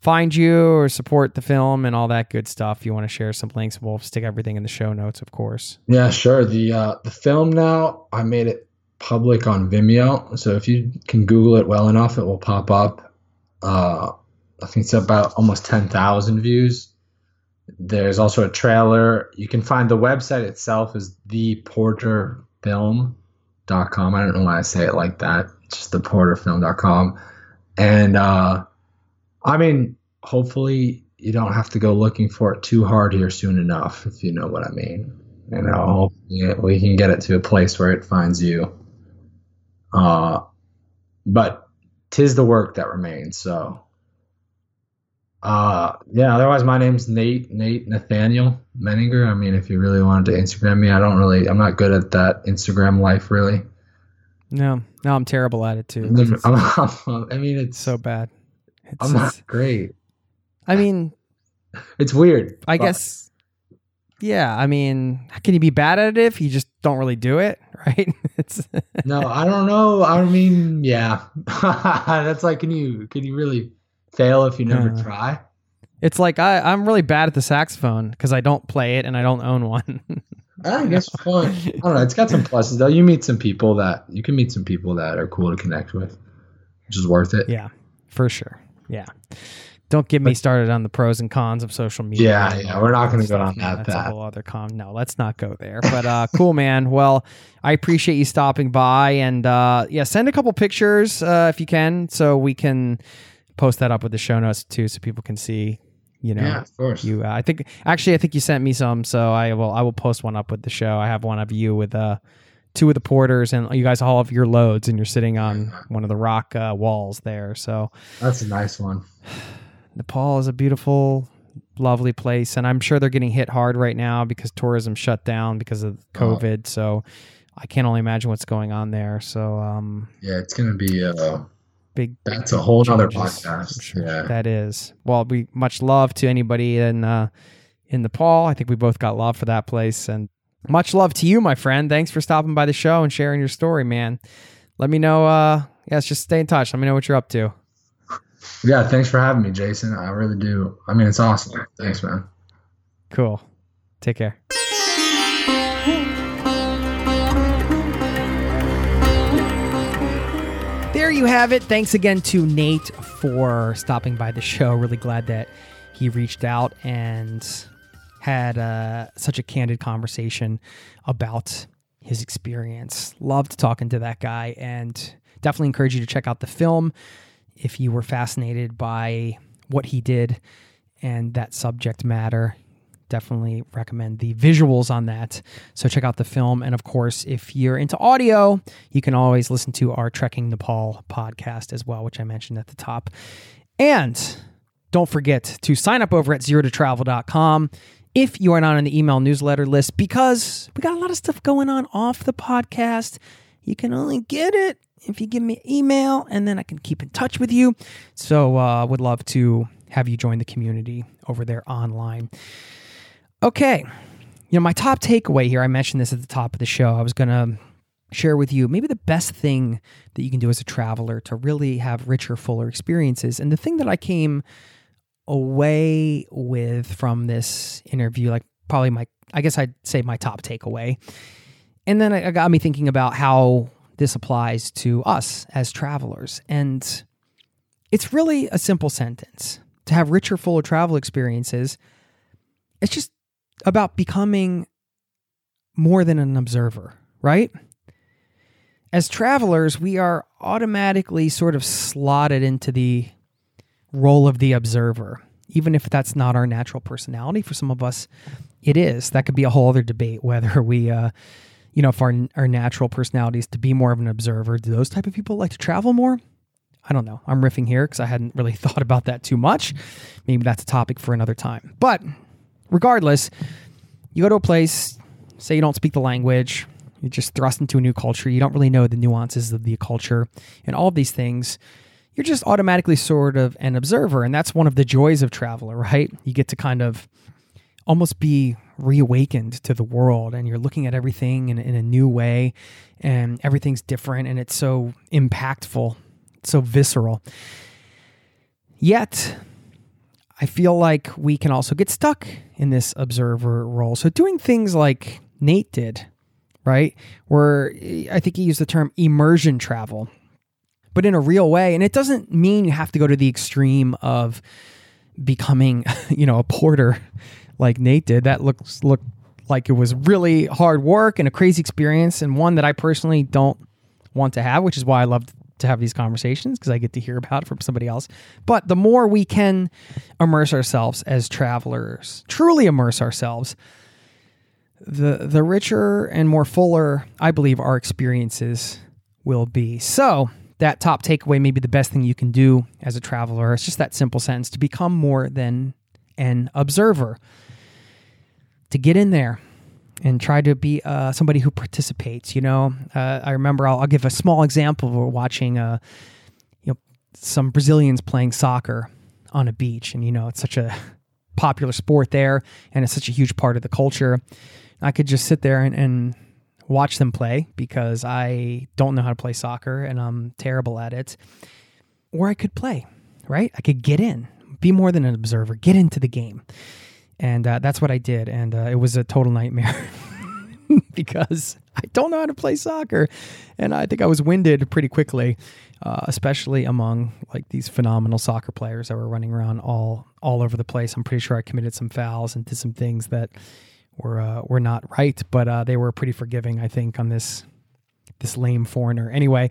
find you or support the film and all that good stuff. If you want to share some links, we'll stick everything in the show notes, of course. Yeah, sure. The uh, the film now I made it public on Vimeo, so if you can Google it well enough, it will pop up. Uh, I think it's about almost ten thousand views. There's also a trailer. You can find the website itself is theporterfilm.com. I don't know why I say it like that. It's just theporterfilm.com. And uh, I mean, hopefully you don't have to go looking for it too hard here soon enough, if you know what I mean. You know, hopefully we can get it to a place where it finds you. Uh, but tis the work that remains. So, uh, yeah. Otherwise, my name's Nate Nate Nathaniel Menninger. I mean, if you really wanted to Instagram me, I don't really. I'm not good at that Instagram life, really. No, no, I'm terrible at it too. I mean, it's so bad. It's, I'm not great. I mean, It's weird. I but- guess yeah, I mean, can you be bad at it if you just don't really do it, right? it's no, I don't know. I mean, yeah, that's like, can you can you really fail if you never Uh. try? it's like I, I'm really bad at the saxophone because I don't play it and I don't own one. I guess it's fun. I don't know. It's got some pluses though. You meet some people that you can meet some people that are cool to connect with, which is worth it. yeah, for sure. Yeah. Don't get me started on the pros and cons of social media. Yeah, yeah, we're not gonna stuff, go down man. that That's a whole other con. No, let's not go there. But uh, cool, man. Well, I appreciate you stopping by, and uh, yeah, send a couple pictures uh, if you can, so we can post that up with the show notes too, so people can see. You know, Yeah, of course. you. Uh, I think actually, I think you sent me some, so I will. I will post one up with the show. I have one of you with uh, two of the porters, and you guys all have your loads, and you're sitting on one of the rock uh, walls there. So That's a nice one. Nepal is a beautiful, lovely place, and I'm sure they're getting hit hard right now because tourism shut down because of COVID. So I can't only imagine what's going on there. So um, Yeah, it's gonna be. Uh, big. that's a whole other podcast. Sure Yeah. that is. Well, we much love to anybody in uh, in Nepal. I think we both got love for that place, and much love to you, my friend. Thanks for stopping by the show and sharing your story, man. Let me know. Uh, yes, just stay in touch. Let me know what you're up to. Yeah, thanks for having me, Jason. I really do. I mean, it's awesome. Thanks, man. Cool. Take care. You have it. Thanks again to Nate for stopping by the show. Really glad that he reached out and had uh, such a candid conversation about his experience. Loved talking to that guy and definitely encourage you to check out the film if you were fascinated by what he did and that subject matter. Definitely recommend the visuals on that. So check out the film. And of course, if you're into audio, you can always listen to our Trekking Nepal podcast as well, which I mentioned at the top. And don't forget to sign up over at zerototravel.com if you are not on the email newsletter list because we got a lot of stuff going on off the podcast. You can only get it if you give me an email and then I can keep in touch with you. So, uh, would love to have you join the community over there online. Okay. You know, my top takeaway here, I mentioned this at the top of the show. I was going to share with you maybe the best thing that you can do as a traveler to really have richer, fuller experiences. And the thing that I came away with from this interview, like probably my, I guess I'd say my top takeaway. And then it got me thinking about how this applies to us as travelers. And it's really a simple sentence to have richer, fuller travel experiences. It's just about becoming more than an observer, right? As travelers, we are automatically sort of slotted into the role of the observer, even if that's not our natural personality. For some of us, it is. That could be a whole other debate whether we, uh, you know, if our, our natural personality is to be more of an observer. Do those type of people like to travel more? I don't know. I'm riffing here because I hadn't really thought about that too much. Maybe that's a topic for another time. But regardless, you go to a place, say you don't speak the language, you're just thrust into a new culture, you don't really know the nuances of the culture and all of these things. You're just automatically sort of an observer. And that's one of the joys of traveler, right? You get to kind of almost be reawakened to the world and you're looking at everything in, in a new way and everything's different and it's so impactful, so visceral. Yet, I feel like we can also get stuck in this observer role. So, doing things like Nate did, right? Where eh, I think he used the term immersion travel, but in a real way. And it doesn't mean you have to go to the extreme of becoming, you know, a porter like Nate did. That looks looked like it was really hard work and a crazy experience, and one that I personally don't want to have, which is why I love to have these conversations because I get to hear about it from somebody else. But the more we can immerse ourselves as travelers, truly immerse ourselves, the the richer and more fuller I believe our experiences will be. So that top takeaway may be the best thing you can do as a traveler. It's just that simple sentence to become more than an observer. To get in there and try to be uh, somebody who participates. You know, uh, I remember I'll, I'll, give a small example. We're watching, uh, you know, some Brazilians playing soccer on a beach, and you know, it's such a popular sport there, and it's such a huge part of the culture. I could just sit there and, and watch them play because I don't know how to play soccer and I'm terrible at it. Or I could play, right? I could get in, be more than an observer, get into the game. And uh, that's what I did. And uh, it was a total nightmare because I don't know how to play soccer. And I think I was winded pretty quickly, uh, especially among like these phenomenal soccer players that were running around all all over the place. I'm pretty sure I committed some fouls and did some things that were uh, were not right, but uh, they were pretty forgiving, I think, on this this lame foreigner. Anyway,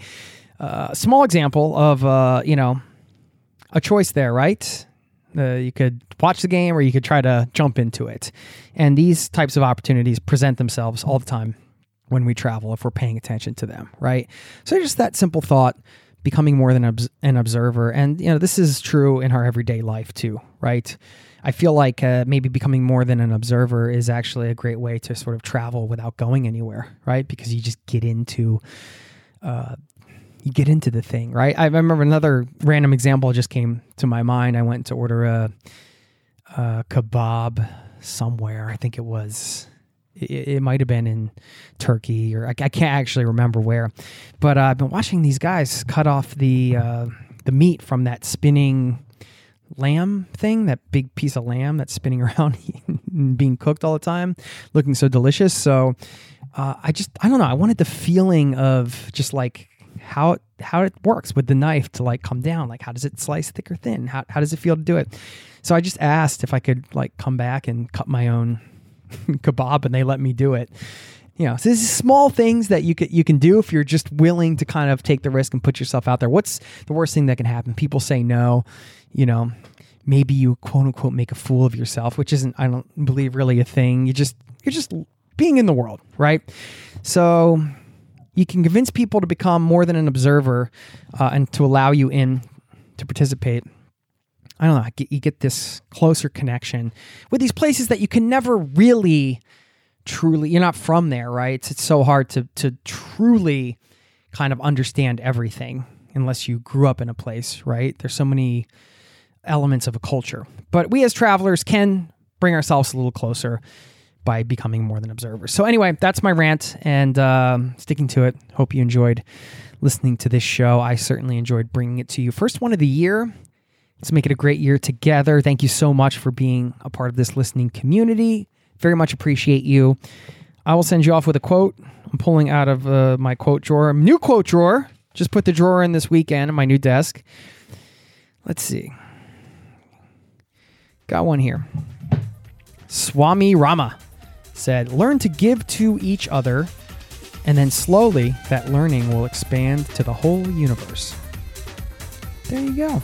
uh, small example of you know a choice there, right? Uh, you could watch the game or you could try to jump into it, and these types of opportunities present themselves all the time when we travel if we're paying attention to them, right? So just that simple thought becoming more than an observer and you know this is true in our everyday life too right I feel like uh, maybe becoming more than an observer is actually a great way to sort of travel without going anywhere, right? Because you just get into, uh, you get into the thing, right? I remember another random example just came to my mind. I went to order a, a kebab somewhere. I think it was it, it might have been in Turkey or I, I, can't actually remember where. But uh, I've been watching these guys cut off the uh, the meat from that spinning lamb thing, that big piece of lamb that's spinning around being cooked all the time, looking so delicious. So uh, I just I don't know. I wanted the feeling of just like how it, how it works with the knife to like come down. Like how does it slice thick or thin? How how does it feel to do it? So I just asked if I could like come back and cut my own kebab, and they let me do it. You know, so this is small things that you can you can do if you're just willing to kind of take the risk and put yourself out there. What's the worst thing that can happen? People say no you know, maybe you quote unquote make a fool of yourself, which isn't, I don't believe, really a thing. You just, you're just being in the world, right? So you can convince people to become more than an observer uh, and to allow you in to participate. I don't know. You get this closer connection with these places that you can never really, truly. You're not from there, right? It's, it's so hard to to truly kind of understand everything unless you grew up in a place, right? There's so many elements of a culture. But we as travelers can bring ourselves a little closer by becoming more than observers. So, anyway, that's my rant and uh, sticking to it. Hope you enjoyed listening to this show. I certainly enjoyed bringing it to you. First one of the year. Let's make it a great year together. Thank you so much for being a part of this listening community. Very much appreciate you. I will send you off with a quote. I'm pulling out of uh, my quote drawer, new quote drawer. Just put the drawer in this weekend on my new desk. Let's see. Got one here. Swami Rama said, Learn to give to each other, and then slowly that learning will expand to the whole universe. There you go.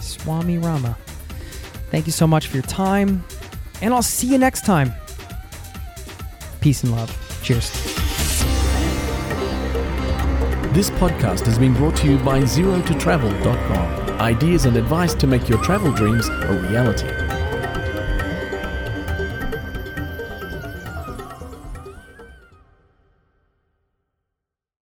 Swami Rama. Thank you so much for your time, and I'll see you next time. Peace and love. Cheers. This podcast has been brought to you by ZeroToTravel.com. Ideas and advice to make your travel dreams a reality.